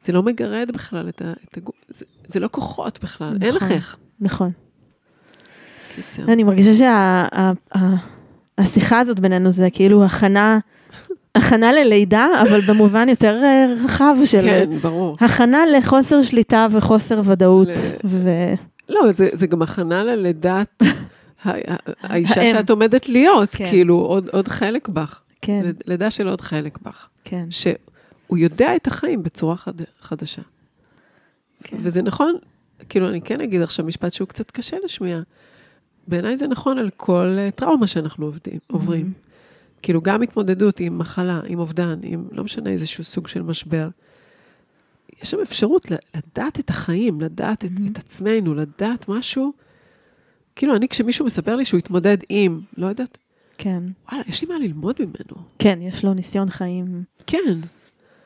זה לא מגרד בכלל את, ה, את הגוף. זה, זה לא כוחות בכלל, אין לך נכון. איך. נכון. קיצר. אני מרגישה שהשיחה הזאת בינינו זה כאילו הכנה, הכנה ללידה, אבל במובן יותר אה, רחב של... כן, ברור. הכנה לחוסר שליטה וחוסר ודאות. ל- ו... לא, זה, זה גם הכנה ללידת האישה האם. שאת עומדת להיות, כן. כאילו, עוד, עוד חלק בך. כן, ליד- לידה של עוד חלק בך. כן. שהוא יודע את החיים בצורה חד, חדשה. כן. וזה נכון, כאילו, אני כן אגיד עכשיו משפט שהוא קצת קשה לשמיע. בעיניי זה נכון על כל אה, טראומה שאנחנו עובדים, עוברים. כאילו, גם התמודדות עם מחלה, עם אובדן, עם לא משנה איזשהו סוג של משבר. יש שם אפשרות לדעת את החיים, לדעת את, Mhm. את עצמנו, לדעת משהו. כאילו, אני, כשמישהו מספר לי שהוא התמודד עם, לא יודעת, כן. וואלה, יש לי מה ללמוד ממנו. כן, יש לו ניסיון חיים כן,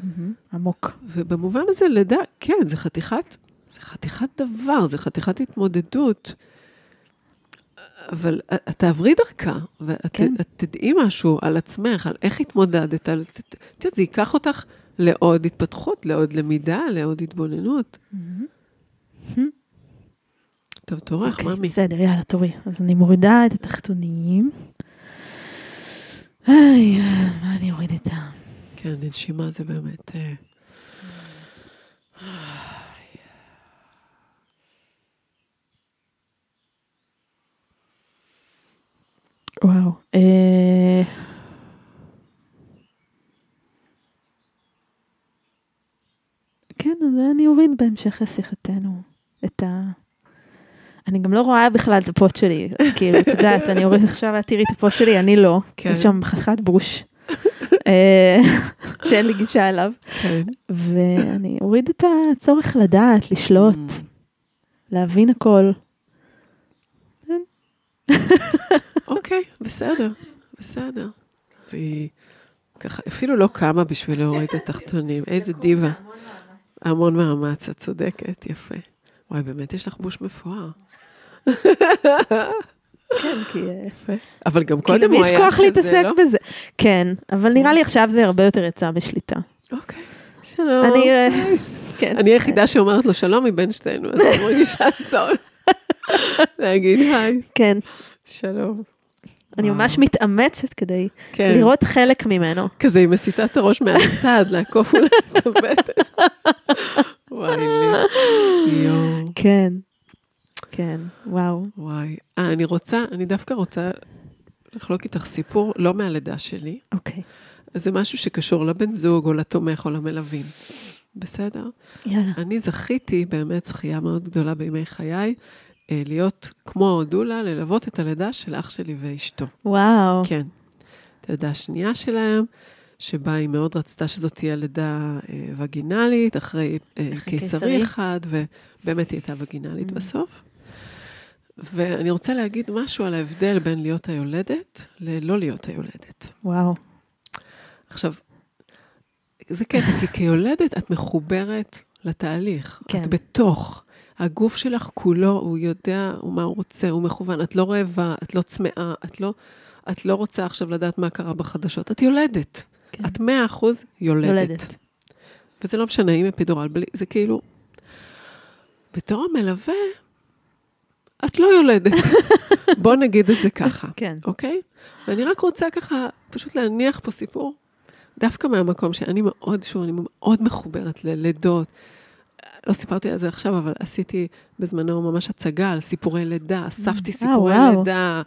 מהמם, עמוק. ובמובן הזה, לדע, כן, זה חתיכת, זה חתיכת דבר, זה חתיכת התמודדות. אבל את תעברי דרכה, ואת כן. את תדעי משהו על עצמך, על איך התמודדת, על, את יודעת, זה ייקח אותך לעוד התפתחות, לעוד למידה, לעוד התבוננות. טוב, תורך, אוקיי, ממי. בסדר, יאללה, תורי. אז אני מורידה את התחתונים. איי, מה אני אוריד את ה... כן, נשימה זה באמת... וואו. אה, כן, אז אני אוריד בהמשך לשיחתנו את ה... אני גם לא רואה בכלל את הפוט שלי, כאילו, את יודעת, אני אוריד עכשיו, את תראי את הפוט שלי, אני לא. כן. יש שם חתיכת בוש, אה, שאין לי גישה אליו. כן. ואני אוריד את הצורך לדעת, לשלוט, Mm. להבין הכל. אוקיי, בסדר, בסדר. והיא ככה, אפילו לא קמה בשביל להוריד את התחתונים. איזה דיבה. המון מאמץ, את צודקת, יפה. וואי, באמת יש לך בוש מפואר. כן, כי... אה, יפה. אבל גם קודם הוא יש היה כוח כזה, להתעסק לא? בזה. כן, אבל נראה לי עכשיו זה הרבה יותר יצא בשליטה. אוקיי, שלום. אני... אה, כן. אני היחידה שאומרת לו שלום מבין שתינו, אז אני מרגישה צורך להגיד היי, כן, שלום. אני. ממש מתאמצת כדי כן, לראות חלק ממנו. כזה היא מסיטה את הראש מהצד, לעקוף אולי את הבטן. וואי לי, יואו. כן, כן, וואו. וואי. אה, אני רוצה, אני דווקא רוצה לחלוק איתך סיפור, לא מהלידה שלי. אוקיי, זה משהו שקשור לבן זוג, או לתומך, או למלווים. בסדר? יאללה. אני זכיתי, באמת זכייה מאוד גדולה בימי חיי, להיות כמו דולה, ללוות את הלידה של אח שלי ואשתו. וואו. כן. את הלידה השנייה שלהם, שבה היא מאוד רצתה שזאת תהיה לידה אה, וגינלית, אחרי אה, קיסרי. אחד, ובאמת היא הייתה וגינלית Mm. בסוף. ואני רוצה להגיד משהו על ההבדל בין להיות היולדת ללא להיות היולדת. וואו. עכשיו, זה קטע, כי כיולדת את מחוברת לתהליך. כן. את בתוך. הגוף שלך כולו, הוא יודע מה הוא רוצה, הוא מכוון. את לא רעבה, את לא צמאה, את לא, את לא רוצה עכשיו לדעת מה קרה בחדשות. את יולדת. כן. את מאה אחוז יולדת. יולדת. וזה לא משנה אם אפידורל, בלי, זה כאילו... בתור המלווה, את לא יולדת. בוא נגיד את זה ככה. כן. אוקיי? ואני רק רוצה ככה פשוט להניח פה סיפור, דווקא מהמקום שאני מאוד, שוב, אני מאוד מחוברת ללידות. לא סיפרתי על זה עכשיו, אבל עשיתי בזמנו ממש הצגה על סיפורי לידה, אספתי אה, סיפורי. לידה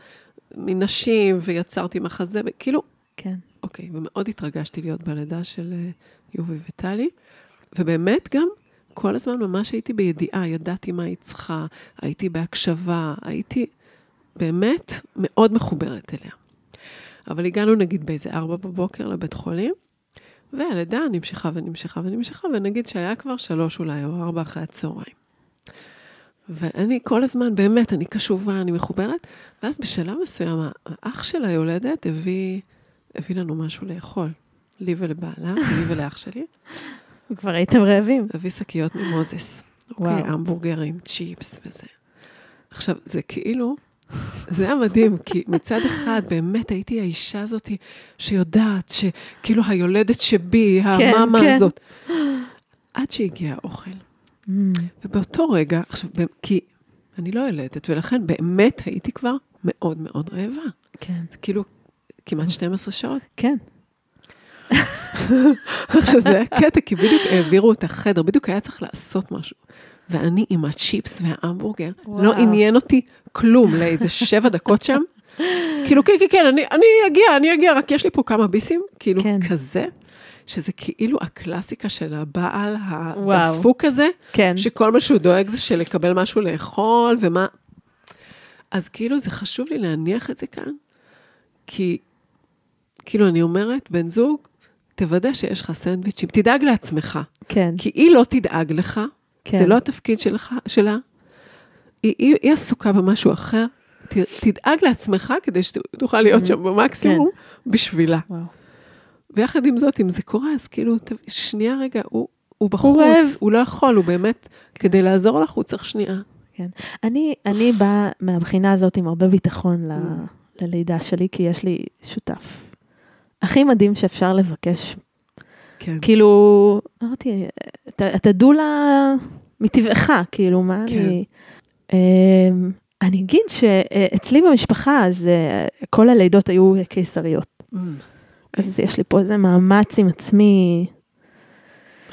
מנשים ויצרתי מחזה, כאילו, כן. אוקיי, ומאוד התרגשתי להיות בלידה של אה, יובי וטלי, ובאמת גם כל הזמן ממש הייתי בידיעה, ידעתי מה היא צריכה, הייתי בהקשבה, הייתי באמת מאוד מחוברת אליה. אבל הגענו נגיד באיזה ארבע בבוקר לבית חולים, והלידה נמשכה ונמשכה ונמשכה, ונגיד שהיה כבר שלוש אולי, או ארבע אחרי הצהריים. ואני כל הזמן, באמת, אני קשובה, אני מחוברת, ואז בשלב מסוים, האח של היולדת הביא, הביא לנו משהו לאכול. לי ולבעלה, לי ולאח שלי, כבר הייתם רעבים. הביא שקיות ממוזס. וואו. אוקיי, המבורגרים, צ'יפס וזה. עכשיו, זה כאילו, זה היה מדהים, כי מצד אחד, באמת הייתי האישה הזאת שיודעת שכאילו היולדת שבי, המאמה כן. הזאת. עד שהגיע האוכל. Mm, ובאותו רגע, עכשיו, כי אני לא יולדת, ולכן באמת הייתי כבר מאוד מאוד רעבה. כן. זה כאילו כמעט 12 שעות. כן. עכשיו זה היה קטע, כי בדיוק העבירו את החדר, בדיוק היה צריך לעשות משהו. ואני עם הצ'יפס וההמבורגר, וואו. לא עניין אותי כלום לאיזה שבע דקות שם. כאילו, כן, כן, כן, אני, אני אגיע, אני אגיע, רק יש לי פה כמה ביסים, כאילו, כן. כזה, שזה כאילו הקלאסיקה של הבעל. הדפוק הזה, כן. שכל מה שהוא דואג זה של לקבל משהו לאכול, ומה... אז כאילו, זה חשוב לי להניח את זה כאן, כי, כאילו, אני אומרת, בן זוג, תוודא שיש לך סנדוויצ'ים, תדאג לעצמך. כן, כי היא לא תדאג לך, כן. זה לא התפקיד שלך, שלה. היא, היא, היא עסוקה במשהו אחר, ת, תדאג לעצמך כדי שתוכל להיות שם במקסימום בשבילה. וואו. ויחד עם זאת, אם זה קורה, אז כאילו, שנייה רגע, הוא, הוא בחוץ, רעב. הוא לא יכול, הוא באמת, כדי לעזור לך, הוא צריך שנייה. אני, אני באה מהבחינה הזאת עם הרבה ביטחון ל, Mm. ללידה שלי, כי יש לי שותף הכי מדהים שאפשר לבקש. כן. כאילו, אמרתי, אתה, אתה דולה מטבעך, כאילו, מה כן. אני... אמ, אני אגיד שאצלי במשפחה, אז אה, כל הלידות היו קיסריות. Mm. אז יש לי פה איזה מאמץ עם עצמי,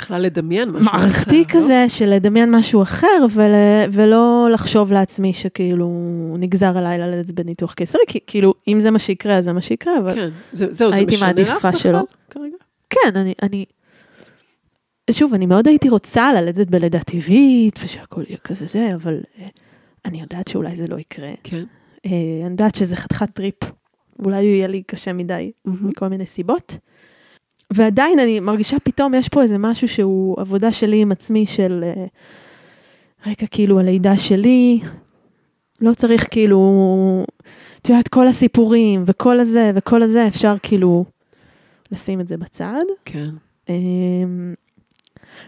בכלל לדמיין משהו מערכתי אחר, לא? כזה, של לדמיין משהו אחר, ול, ולא לחשוב לעצמי שכאילו נגזר עליי ללדת בניתוח קיסרי, כי כאילו, אם זה מה שיקרה, אז זה מה שיקרה, אבל כן, זה, זהו, זה הייתי לך מעדיפה שלא. כרגע? כן, אני, אני, שוב, אני מאוד הייתי רוצה ללדת בלידה טבעית, ושהכול יהיה כזה זה, אבל אה, אני יודעת שאולי זה לא יקרה. כן. אה, אני יודעת שזה חתיכת טריפ, אולי הוא יהיה לי קשה מדי, מהמם. מכל מיני סיבות. ועדיין אני מרגישה פתאום יש פה איזה משהו שהוא עבודה שלי עם עצמי של אה, רגע כאילו הלידה שלי, לא צריך כאילו, את יודעת, כל הסיפורים וכל הזה וכל הזה, אפשר כאילו לשים את זה בצד. כן. אמ,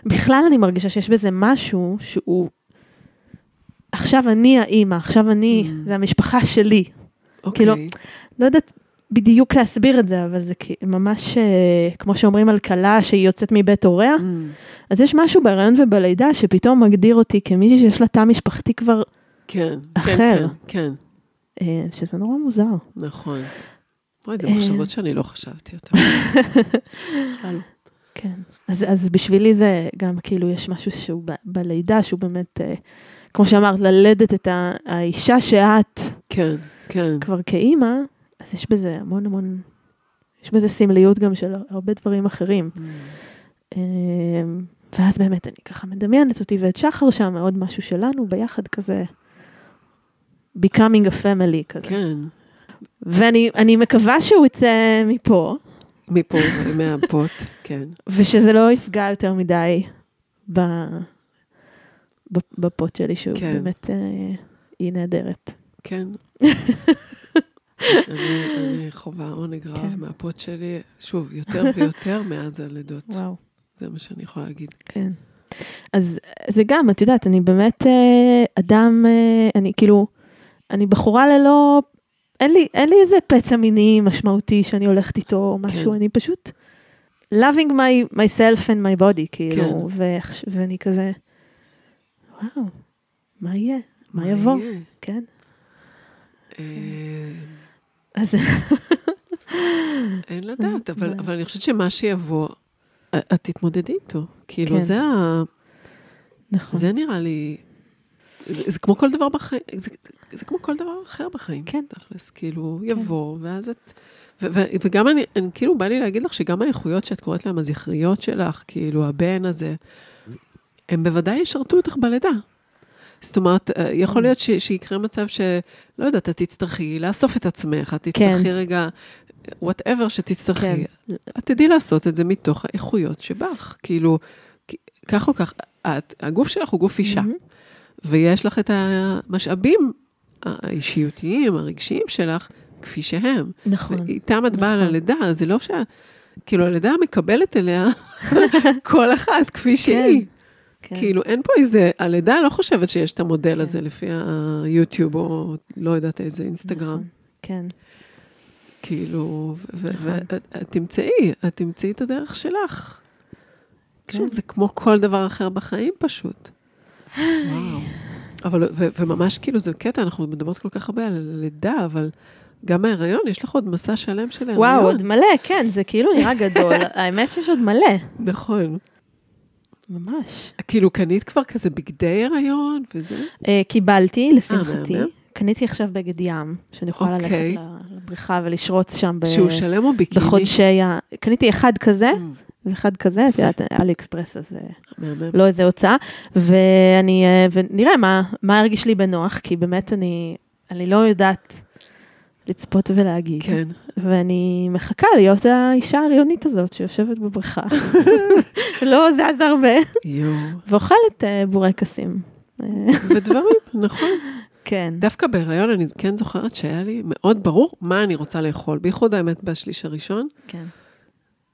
בכלל אני מרגישה שיש בזה משהו שהוא, עכשיו אני האימא, עכשיו אני, Mm. זה המשפחה שלי. אוקיי. כאילו, לא יודעת בדיוק להסביר את זה, אבל זה ממש, אה, כמו שאומרים על כלה שהיא יוצאת מבית הוריה, Mm. אז יש משהו בהיריון ובלידה שפתאום מגדיר אותי כמישהי שיש לה תא משפחתי כבר, כן. אחר. כן, כן, כן. אה, שזה נורא מוזר. נכון. וואי, זה אה. מחשבות שאני לא חשבתי אותן. כן. אז, אז בשבילי זה גם כאילו יש משהו שהוא ב, בלידה, שהוא באמת, כמו שאמרת, ללדת את האישה שאת כן, כן. כבר כאימא, אז יש בזה המון המון, יש בזה סמליות גם של הרבה דברים אחרים. Mm. אמ, ואז באמת אני ככה מדמיינת אותי ואת שחר שם, עוד משהו שלנו ביחד כזה, becoming a family כזה. כן. ואני אני מקווה שהוא יצא מפה, מפה, מהפוט, כן. ושזה לא יפגע יותר מדי ב, בפוט שלי, שהוא כן. באמת, אה, היא נהדרת. כן. אני, אני חווה עונג רב כן. מהפוט שלי, שוב, יותר ויותר מאז הלידות. וואו. זה מה שאני יכולה להגיד. כן. אז זה גם, את יודעת, אני באמת אה, אדם, אה, אני כאילו, אני בחורה ללא, אין לי, אין לי איזה פצע מיני משמעותי שאני הולכת איתו או משהו, כן. אני פשוט loving my, myself and my body, כאילו, כן. ואני כזה, וואו, מה יהיה? מה יבוא? יהיה? כן. אה, אז אין לדעת, אבל, זה- אבל אני חושבת שמה שיבוא, את תתמודדי איתו. כאילו, כן. זה, ה, נכון. זה נראה לי, זה, זה כמו כל דבר בחיים, זה, זה כמו כל דבר אחר בחיים. כן. תכלס, כאילו, יבוא, ואז את... ו- ו- וגם אני, אני, כאילו, בא לי להגיד לך שגם האיכויות שאת קוראת להן הזכריות שלך, כאילו, הבן הזה, הם בוודאי ישרתו אותך בלידה. זאת אומרת, אה, יכול להיות ש, שיקרה מצב שלא יודעת, את תצטרכי לאסוף את עצמך, את תצטרכי כן. רגע, וואטאבר שתצטרכי. כן. את תדעי לעשות את זה מתוך האיכויות שבך. כאילו, כך או כך, את, הגוף שלך הוא גוף אישה, מהמם. ויש לך את המשאבים האישיותיים, הרגשיים שלך, כפי שהם. נכון. איתם את באה נכון. ללידה, זה לא שה... כאילו, הלידה מקבלת אליה כל אחת כפי שהיא. כן. כאילו, אין פה איזה, הלידה לא חושבת שיש את המודל כן. הזה לפי היוטיוב, או לא יודעת איזה אינסטגרם. נכון. כן. כאילו, נכון. ואת את תמצאי, את תמצאי את הדרך שלך. כן. שוב, זה כמו כל דבר אחר בחיים פשוט. וואו. אבל, ו- וממש כאילו, זה קטע, אנחנו מדברות כל כך הרבה על לידה, אבל גם ההיריון, יש לך עוד מסע שלם של ההיריון. וואו, עוד מלא, כן, זה כאילו נראה גדול. האמת שיש עוד מלא. נכון. ממש. כאילו, קנית כבר כזה בגדי הריון וזה? אה, קיבלתי, לשמחתי. מהמם. קניתי עכשיו בגד ים, שאני יכולה ללכת אוקיי. ל- לבריכה ולשרוץ שם ב- שהוא שלם או ביקיני? בחודשי ה... קניתי אחד כזה, Mm, ואחד כזה, את יודעת, אלי אקספרס, אז אה. לא איזה הוצאה. ואני, אה, ונראה מה, מה הרגיש לי בנוח, כי באמת אני, אני לא יודעת לצפות ולהגיד. כן. ואני מחכה להיות האישה ההריונית הזאת שיושבת בבריכה. לא זז הרבה. יואו. ואוכלת אה, בורקסים. ודברים, נכון. כן. דווקא בהיריון אני כן זוכרת שהיה לי מאוד ברור מה אני רוצה לאכול, בייחוד האמת בשליש הראשון. כן.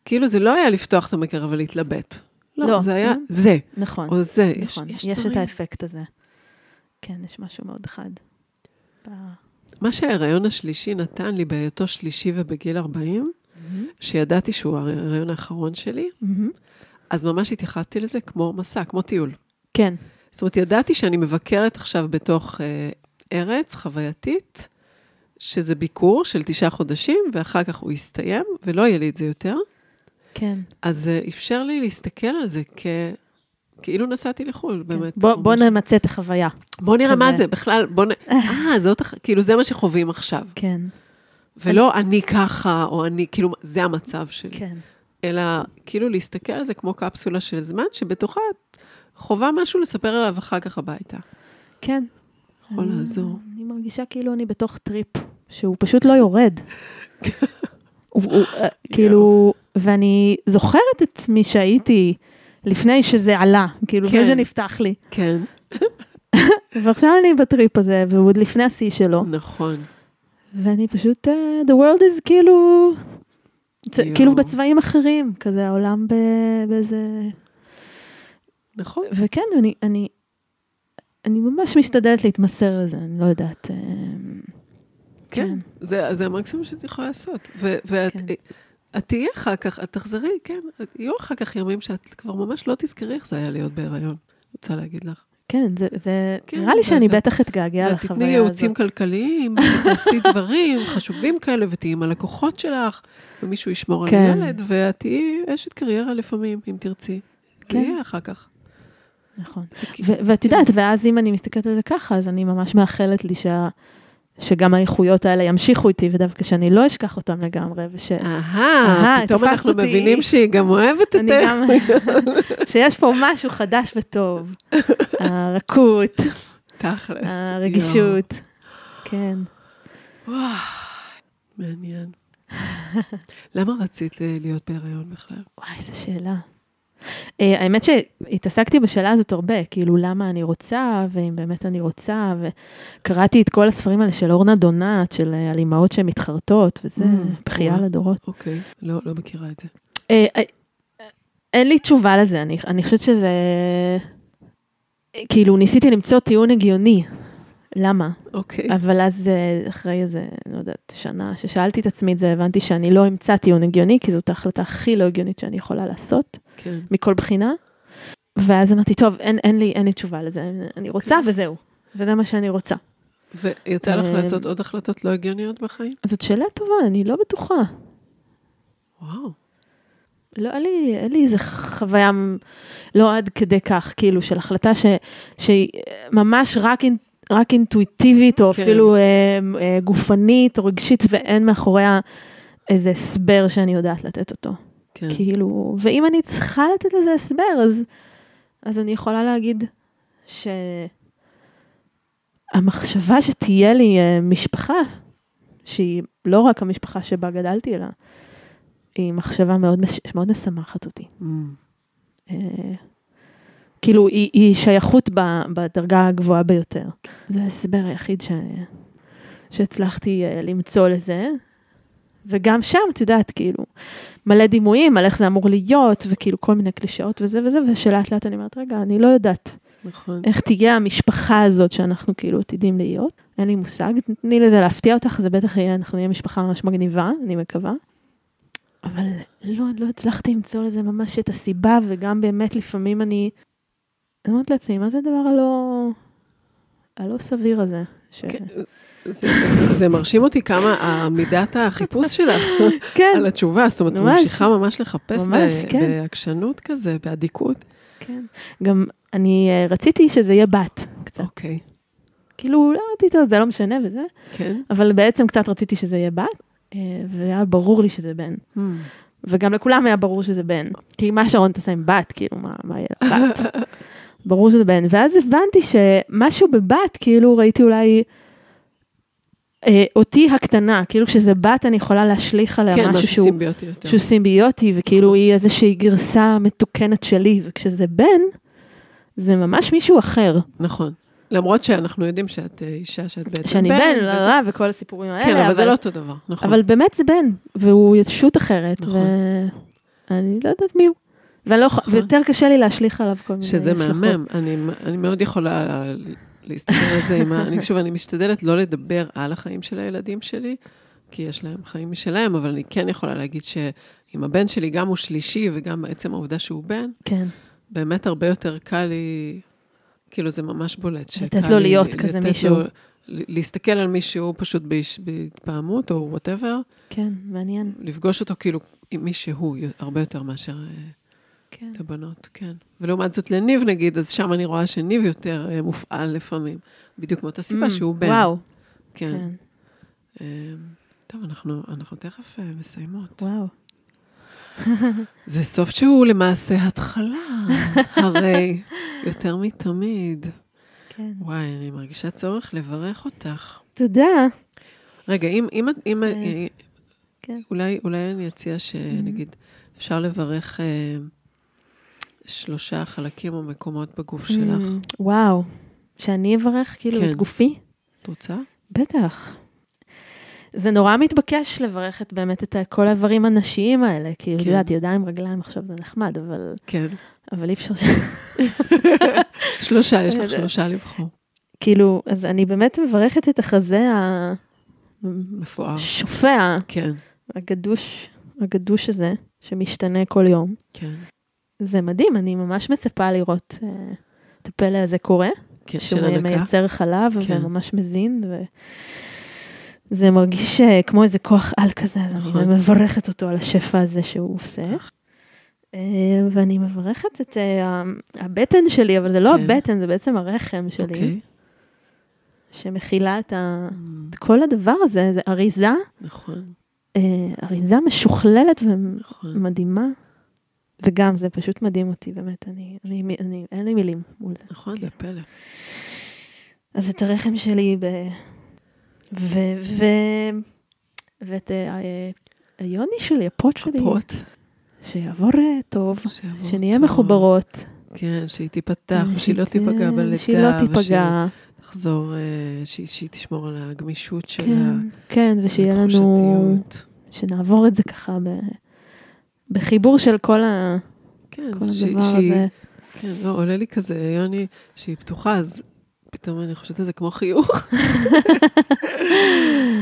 כאילו זה לא היה לפתוח את המקרר ולהתלבט. לא, לא, זה היה כן. זה, נכון. או זה. נכון. יש, יש את דברים. האפקט הזה. כן, יש משהו מאוד חד. מה שההיריון השלישי נתן לי בהיותו שלישי ובגיל 40, שידעתי שהוא ההיריון האחרון שלי, מהמם. אז ממש התייחסתי לזה כמו מסע, כמו טיול. כן, זאת אומרת, ידעתי שאני מבקרת עכשיו בתוך אה, ארץ חווייתית, שזה ביקור של תשעה חודשים, ואחר כך הוא יסתיים, ולא יהיה לי את זה יותר. כן. אז זה אפשר לי להסתכל על זה כ... כאילו נסעתי לחו"ל, באמת. בוא. נמצה את החוויה. בוא נראה מה. זה, בכלל, בוא נ... אה, זאת, הח- כאילו, זה מה שחווים עכשיו. כן, ולא אני ככה, או אני, כאילו, זה המצב שלי. כן. אלא כאילו להסתכל על זה כמו קפסולה של זמן, שבתוכה את חווה משהו לספר עליו אחר כך הביתה. כן. יכול אני- לעזור. אני מרגישה כאילו אני בתוך טריפ, שהוא פשוט לא יורד. הוא, הוא, אה, כאילו, ואני זוכרת את עצמי שהייתי לפני שזה עלה, כאילו, לפני כן. שנפתח לי. כן, ועכשיו אני בטריפ הזה, והוא עוד לפני השיא שלו, נכון. ואני פשוט, אה, the world is כאילו, צ-. כאילו בצבעים אחרים, כזה העולם ב- באיזה... נכון. וכן, אני, אני, אני ממש משתדלת להתמסר לזה, אני לא יודעת. אה, כן, זה, זה המקסימום שאת יכולה לעשות. ואת כן. את תהיי אחר כך, את תחזרי, כן, יהיו אחר כך ימים שאת כבר ממש לא תזכרי איך זה היה להיות בהיריון. רוצה להגיד לך. כן, זה, זה כן, נראה לי שאני בטח אתגעגע לחוויה תתני הזאת. ייעוצים כלכליים, תעשי דברים חשובים כאלה, ותהיי עם הלקוחות שלך, ומישהו ישמור על כן. הילד, ואת תהיי אשת קריירה לפעמים, אם תרצי. כן. זה יהיה אחר כך. נכון. ואת יודעת, ואז אם אני מסתכלת על זה ככה, אז אני ממש מאחלת לי שה... שגם האיכויות האלה ימשיכו איתי, ודווקא שאני לא אשכח אותם לגמרי, וש... אהה, פתאום אנחנו אותי. מבינים שהיא גם אוהבת את אני גם... שיש פה משהו חדש וטוב. הרכות, תכלס. הרגישות. כן. וואו, מעניין. למה רצית להיות בהיריון בכלל? וואי, איזה שאלה. Uh, האמת שהתעסקתי בשאלה הזאת הרבה, כאילו למה אני רוצה, ואם באמת אני רוצה, וקראתי את כל הספרים האלה של אורנה דונת, של אה, על אימהות שהן מתחרטות, וזה Mm, בכייה. לדורות. אוקיי, לא, לא מכירה את זה. אה, אה, אין לי תשובה לזה, אני, אני חושבת שזה... כאילו, ניסיתי למצוא טיעון הגיוני. למה? אוקיי. אבל אז אה, אחרי איזה, לא יודעת, שנה ששאלתי את עצמי את זה, הבנתי שאני לא אמצא טיעון הגיוני, כי זאת ההחלטה הכי לא הגיונית שאני יכולה לעשות, כן. מכל בחינה. ואז אמרתי, טוב, אין, אין, לי, אין לי תשובה לזה, אני רוצה וזהו. וזה מה שאני רוצה. ויצא לך אה, לעשות עוד החלטות לא הגיוניות בחיים? זאת שאלה טובה, אני לא בטוחה. וואו. לא, אין לי, אין לי איזה חוויה לא עד כדי כך, כאילו, של החלטה ש, שהיא ממש רק, רק אינטואיטיבית, או כן. אפילו אה, אה, גופנית או רגשית, ואין מאחוריה איזה הסבר שאני יודעת לתת אותו. כן. כאילו, ואם אני צריכה לתת לזה הסבר, אז, אז אני יכולה להגיד שהמחשבה שתהיה לי אה, משפחה, שהיא לא רק המשפחה שבה גדלתי, אלא היא מחשבה מאוד, מש- מאוד משמחת אותי. Mm, אה, כאילו, היא, היא שייכות ב, בדרגה הגבוהה ביותר. זה ההסבר היחיד ש, שהצלחתי אה, למצוא לזה. וגם שם, את יודעת, כאילו, מלא דימויים על איך זה אמור להיות, וכאילו כל מיני קלישאות וזה וזה, ושלאט לאט אני אומרת, רגע, אני לא יודעת נכון. איך תהיה המשפחה הזאת שאנחנו כאילו עתידים להיות. אין לי מושג, תני לזה להפתיע אותך, זה בטח יהיה, אנחנו נהיה משפחה ממש מגניבה, אני מקווה. אבל לא, לא הצלחתי למצוא לזה ממש את הסיבה, וגם באמת לפעמים אני... אני אומרת לעצמי, מה זה הדבר הלא... הלא סביר הזה? ש... כן, זה, זה, זה מרשים אותי כמה מידת החיפוש שלך כן, על התשובה, זאת אומרת, ממש. ממשיכה ממש לחפש ממש, ב- כן. בעקשנות כזה, באדיקות. כן. גם אני אה, רציתי שזה יהיה בת, קצת. אוקיי, כאילו, לא רציתי, זה לא משנה וזה, כן. אבל בעצם קצת רציתי שזה יהיה בת, אה, והיה ברור לי שזה בן. Hmm. וגם לכולם היה ברור שזה בן. כי מה שרון תעשה עם בת, כאילו, מה, מה יהיה? בת. ברור שזה בן. ואז הבנתי שמשהו בבת, כאילו, ראיתי אולי אה, אותי הקטנה, כאילו כשזה בת אני יכולה להשליך עליה כן, משהו משהו שהוא, סימביוטי יותר. שהוא סימביוטי, וכאילו היא איזושהי גרסה מתוקנת שלי, וכשזה בן, זה ממש מישהו אחר. נכון. למרות שאנחנו יודעים שאת אה, אישה, שאת בעצם שאני בן, וזה- לא, לא, וכל הסיפורים האלה, כן, אבל אבל, זה לא אותו דבר, נכון. אבל באמת זה בן, והוא ישות אחרת, נכון. ואני לא יודעת מי הוא. ואני לא, יכולה- נכון. ויותר קשה לי להשליך עליו כל מיני שזה השלכות. מהמם. אני, אני מאוד יכולה לה- להסתכל על זה עם ה... אני, שוב, אני משתדלת לא לדבר על החיים של הילדים שלי, כי יש להם חיים משלהם, אבל אני כן יכולה להגיד שעם הבן שלי, גם הוא שלישי וגם בעצם העובדה שהוא בן, כן, באמת הרבה יותר קל לי, כאילו זה ממש בולט. לתת לו לי להיות כזה לתת מישהו. לו- להסתכל על מישהו פשוט בהתפעמות או whatever, כן, מעניין. לפגוש אותו כאילו עם מי שהוא, הרבה יותר מאשר אה, כן. את הבנות, כן. ולעומת זאת לניב נגיד, אז שם אני רואה שניב יותר אה, מופעל לפעמים, בדיוק מאותה סיבה Mm, שהוא בן. וואו, כן. כן, אה, טוב, אנחנו, אנחנו תכף אה, מסיימות. וואו. זה סוף שהוא למעשה התחלה, הרי יותר מתמיד. כן. וואי, אני מרגישה צורך לברך אותך. תודה. רגע, אם, אם, אם אה, כן. אולי, אולי אני אציע שנגיד, אפשר לברך אה, שלושה חלקים או מקומות בגוף שלך. Mm, וואו. שאני אברך כאילו כן. את גופי? את רוצה? בטח. זה נורא מתבקש לברך את באמת את כל האיברים הנשיים האלה, כי את כן. יודעת, ידיים, רגליים, עכשיו זה נחמד, אבל, כן. אבל אי אפשר ש... שלושה, יש לך שלושה לבחור. כאילו, אז אני באמת מברכת את החזה מפואר. השופע, כן, הגדוש, הגדוש הזה, שמשתנה כל יום. כן. זה מדהים, אני ממש מצפה לראות אה, את הפלא הזה קורה, כן, של שהוא הנקה. מייצר חלב כן. וממש מזין, וזה מרגיש אה, כמו איזה כוח על כזה, אז נכון. אני מברכת אותו על השפע הזה שהוא עושה. אה, ואני מברכת את אה, הבטן שלי, אבל זה לא כן. הבטן, זה בעצם הרחם שלי, אוקיי. שמכילה את ה- Mm, את כל הדבר הזה, זה אריזה, נכון, אה, אריזה משוכללת נכון. וגם, זה פשוט מדהים אותי, באמת, אני, אני, אני, אין לי מילים מול זה. נכון, זה פלא. אז את הרחם שלי ב... ו... ו... ואת אה, היוני שלי, הפוט שלי, פוט. שיעבור אה, טוב, שיעבור שנהיה טוב. מחוברות. כן, שהיא תיפתח, ושהיא לא שת- תיפגע בלידה. שהיא לא תיפגע, ושתחזור, אה, שהיא שהיא תשמור על הגמישות שלה. כן, כן, ושיהיה לנו. שנעבור את זה ככה ב... בחיבור של כל, ה... כן, כל שהיא- הדבר שהיא- הזה. כן, לא, עולה לי כזה, יוני, שהיא פתוחה, אז פתאום אני חושבת על זה כמו חיוך.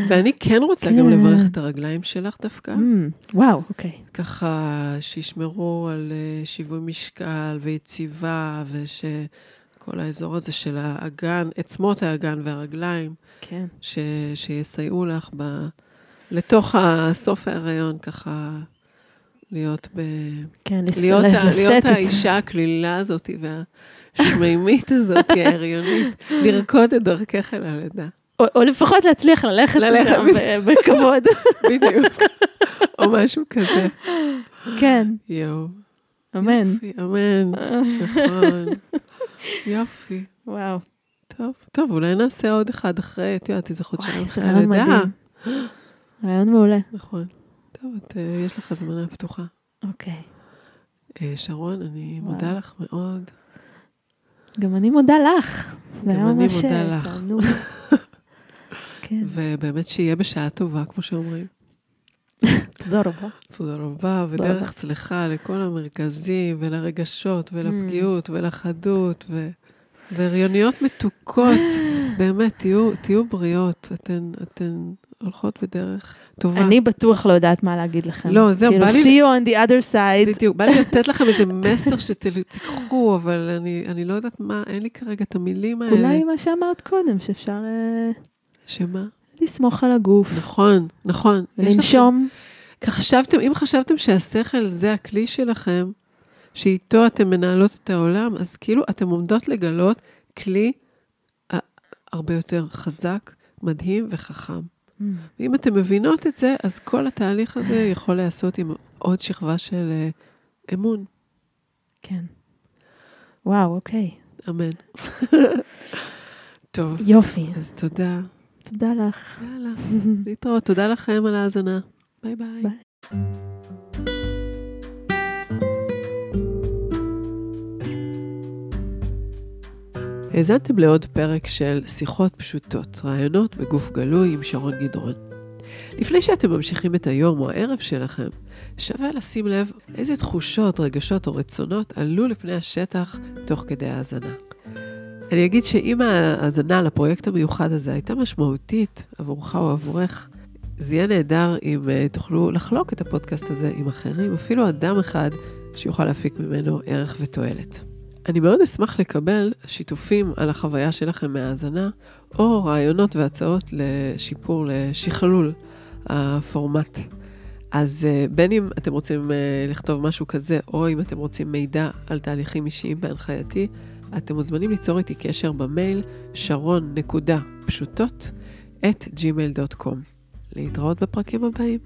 ואני כן רוצה גם כן. לברך את הרגליים שלך דווקא. Mm, וואו, אוקיי. ככה שישמרו על אה, שיווי משקל ויציבה, ושכל האזור הזה של האגן, עצמות האגן והרגליים, כן. ש, שיסייעו לך ב, לתוך סוף ההיריון, ככה להיות, ב, כן. להיות, ה, להיות האישה הקלילה הזאת והשמימית הזאת, ההריונית, לרקוד את דרכך אל הלידה. או, או לפחות להצליח ללכת לשם בכבוד. בדיוק. או משהו כזה. כן, יואו. אמן. יופי, אמן. נכון. יופי. וואו. טוב, טוב, אולי נעשה עוד אחד אחרי, את יודעת, איזה חודשיים אחרי הלידה. רעיון מעולה. נכון. טוב, את, אה, יש לך הזמנה פתוחה. אוקיי. אה, שרון, אני וואו. מודה לך מאוד. גם אני מודה לך. גם אני ממש מודה אה, לך. כן, ובאמת שיהיה בשעה טובה, כמו שאומרים. תודה רבה. תודה רבה, ודרך צלחה לכל המרכזים, ולרגשות, ולפגיעות, ולחדות, ו... והריוניות מתוקות. באמת, תהיו, תהיו בריאות. אתן, אתן הולכות בדרך טובה. אני בטוח לא יודעת מה להגיד לכם. לא, זהו, כאילו, בא לי- see you on the other side. בדיוק, בא לי לתת לכם איזה מסר שתיקחו, אבל אני, אני לא יודעת מה, אין לי כרגע את המילים האלה. אולי מה שאמרת קודם, שאפשר אה, שמה? לסמוך על הגוף, נכון, נכון. לכם- לנשום. כי חשבתם, אם חשבתם שהשכל זה הכלי שלכם, שאיתו אתם מנהלות את העולם, אז כאילו אתם עומדות לגלות כלי אה, הרבה יותר חזק, מדהים וחכם. ואם אתם מבינות את זה, אז כל התהליך הזה יכול להיעשות עם עוד שכבה של אה, אמון. כן. וואו, אוקיי. אמן. טוב, יופי. אז תודה. תודה לך. יאללה, להתראות. תודה לכם על ההאזנה. ביי ביי. ביי. האזנתם לעוד פרק של שיחות פשוטות, רעיונות בגוף גלוי עם שרון גדרון. לפני שאתם ממשיכים את היום או הערב שלכם, שווה לשים לב איזה תחושות, רגשות או רצונות עלו לפני השטח תוך כדי ההאזנה. אני אגיד שאם ההאזנה לפרויקט המיוחד הזה הייתה משמעותית עבורך או עבורך, זה יהיה נהדר אם uh, תוכלו לחלוק את הפודקאסט הזה עם אחרים, אפילו אדם אחד שיוכל להפיק ממנו ערך ותועלת. אני מאוד אשמח לקבל שיתופים על החוויה שלכם מהאזנה, או רעיונות והצעות לשיפור, לשכלול הפורמט. אז uh, בין אם אתם רוצים uh, לכתוב משהו כזה, או אם אתם רוצים מידע על תהליכים אישיים בהנחייתי, אתם מוזמנים ליצור איתי קשר במייל שרון.פשוטות את gmail.com. להתראות בפרקים הבאים.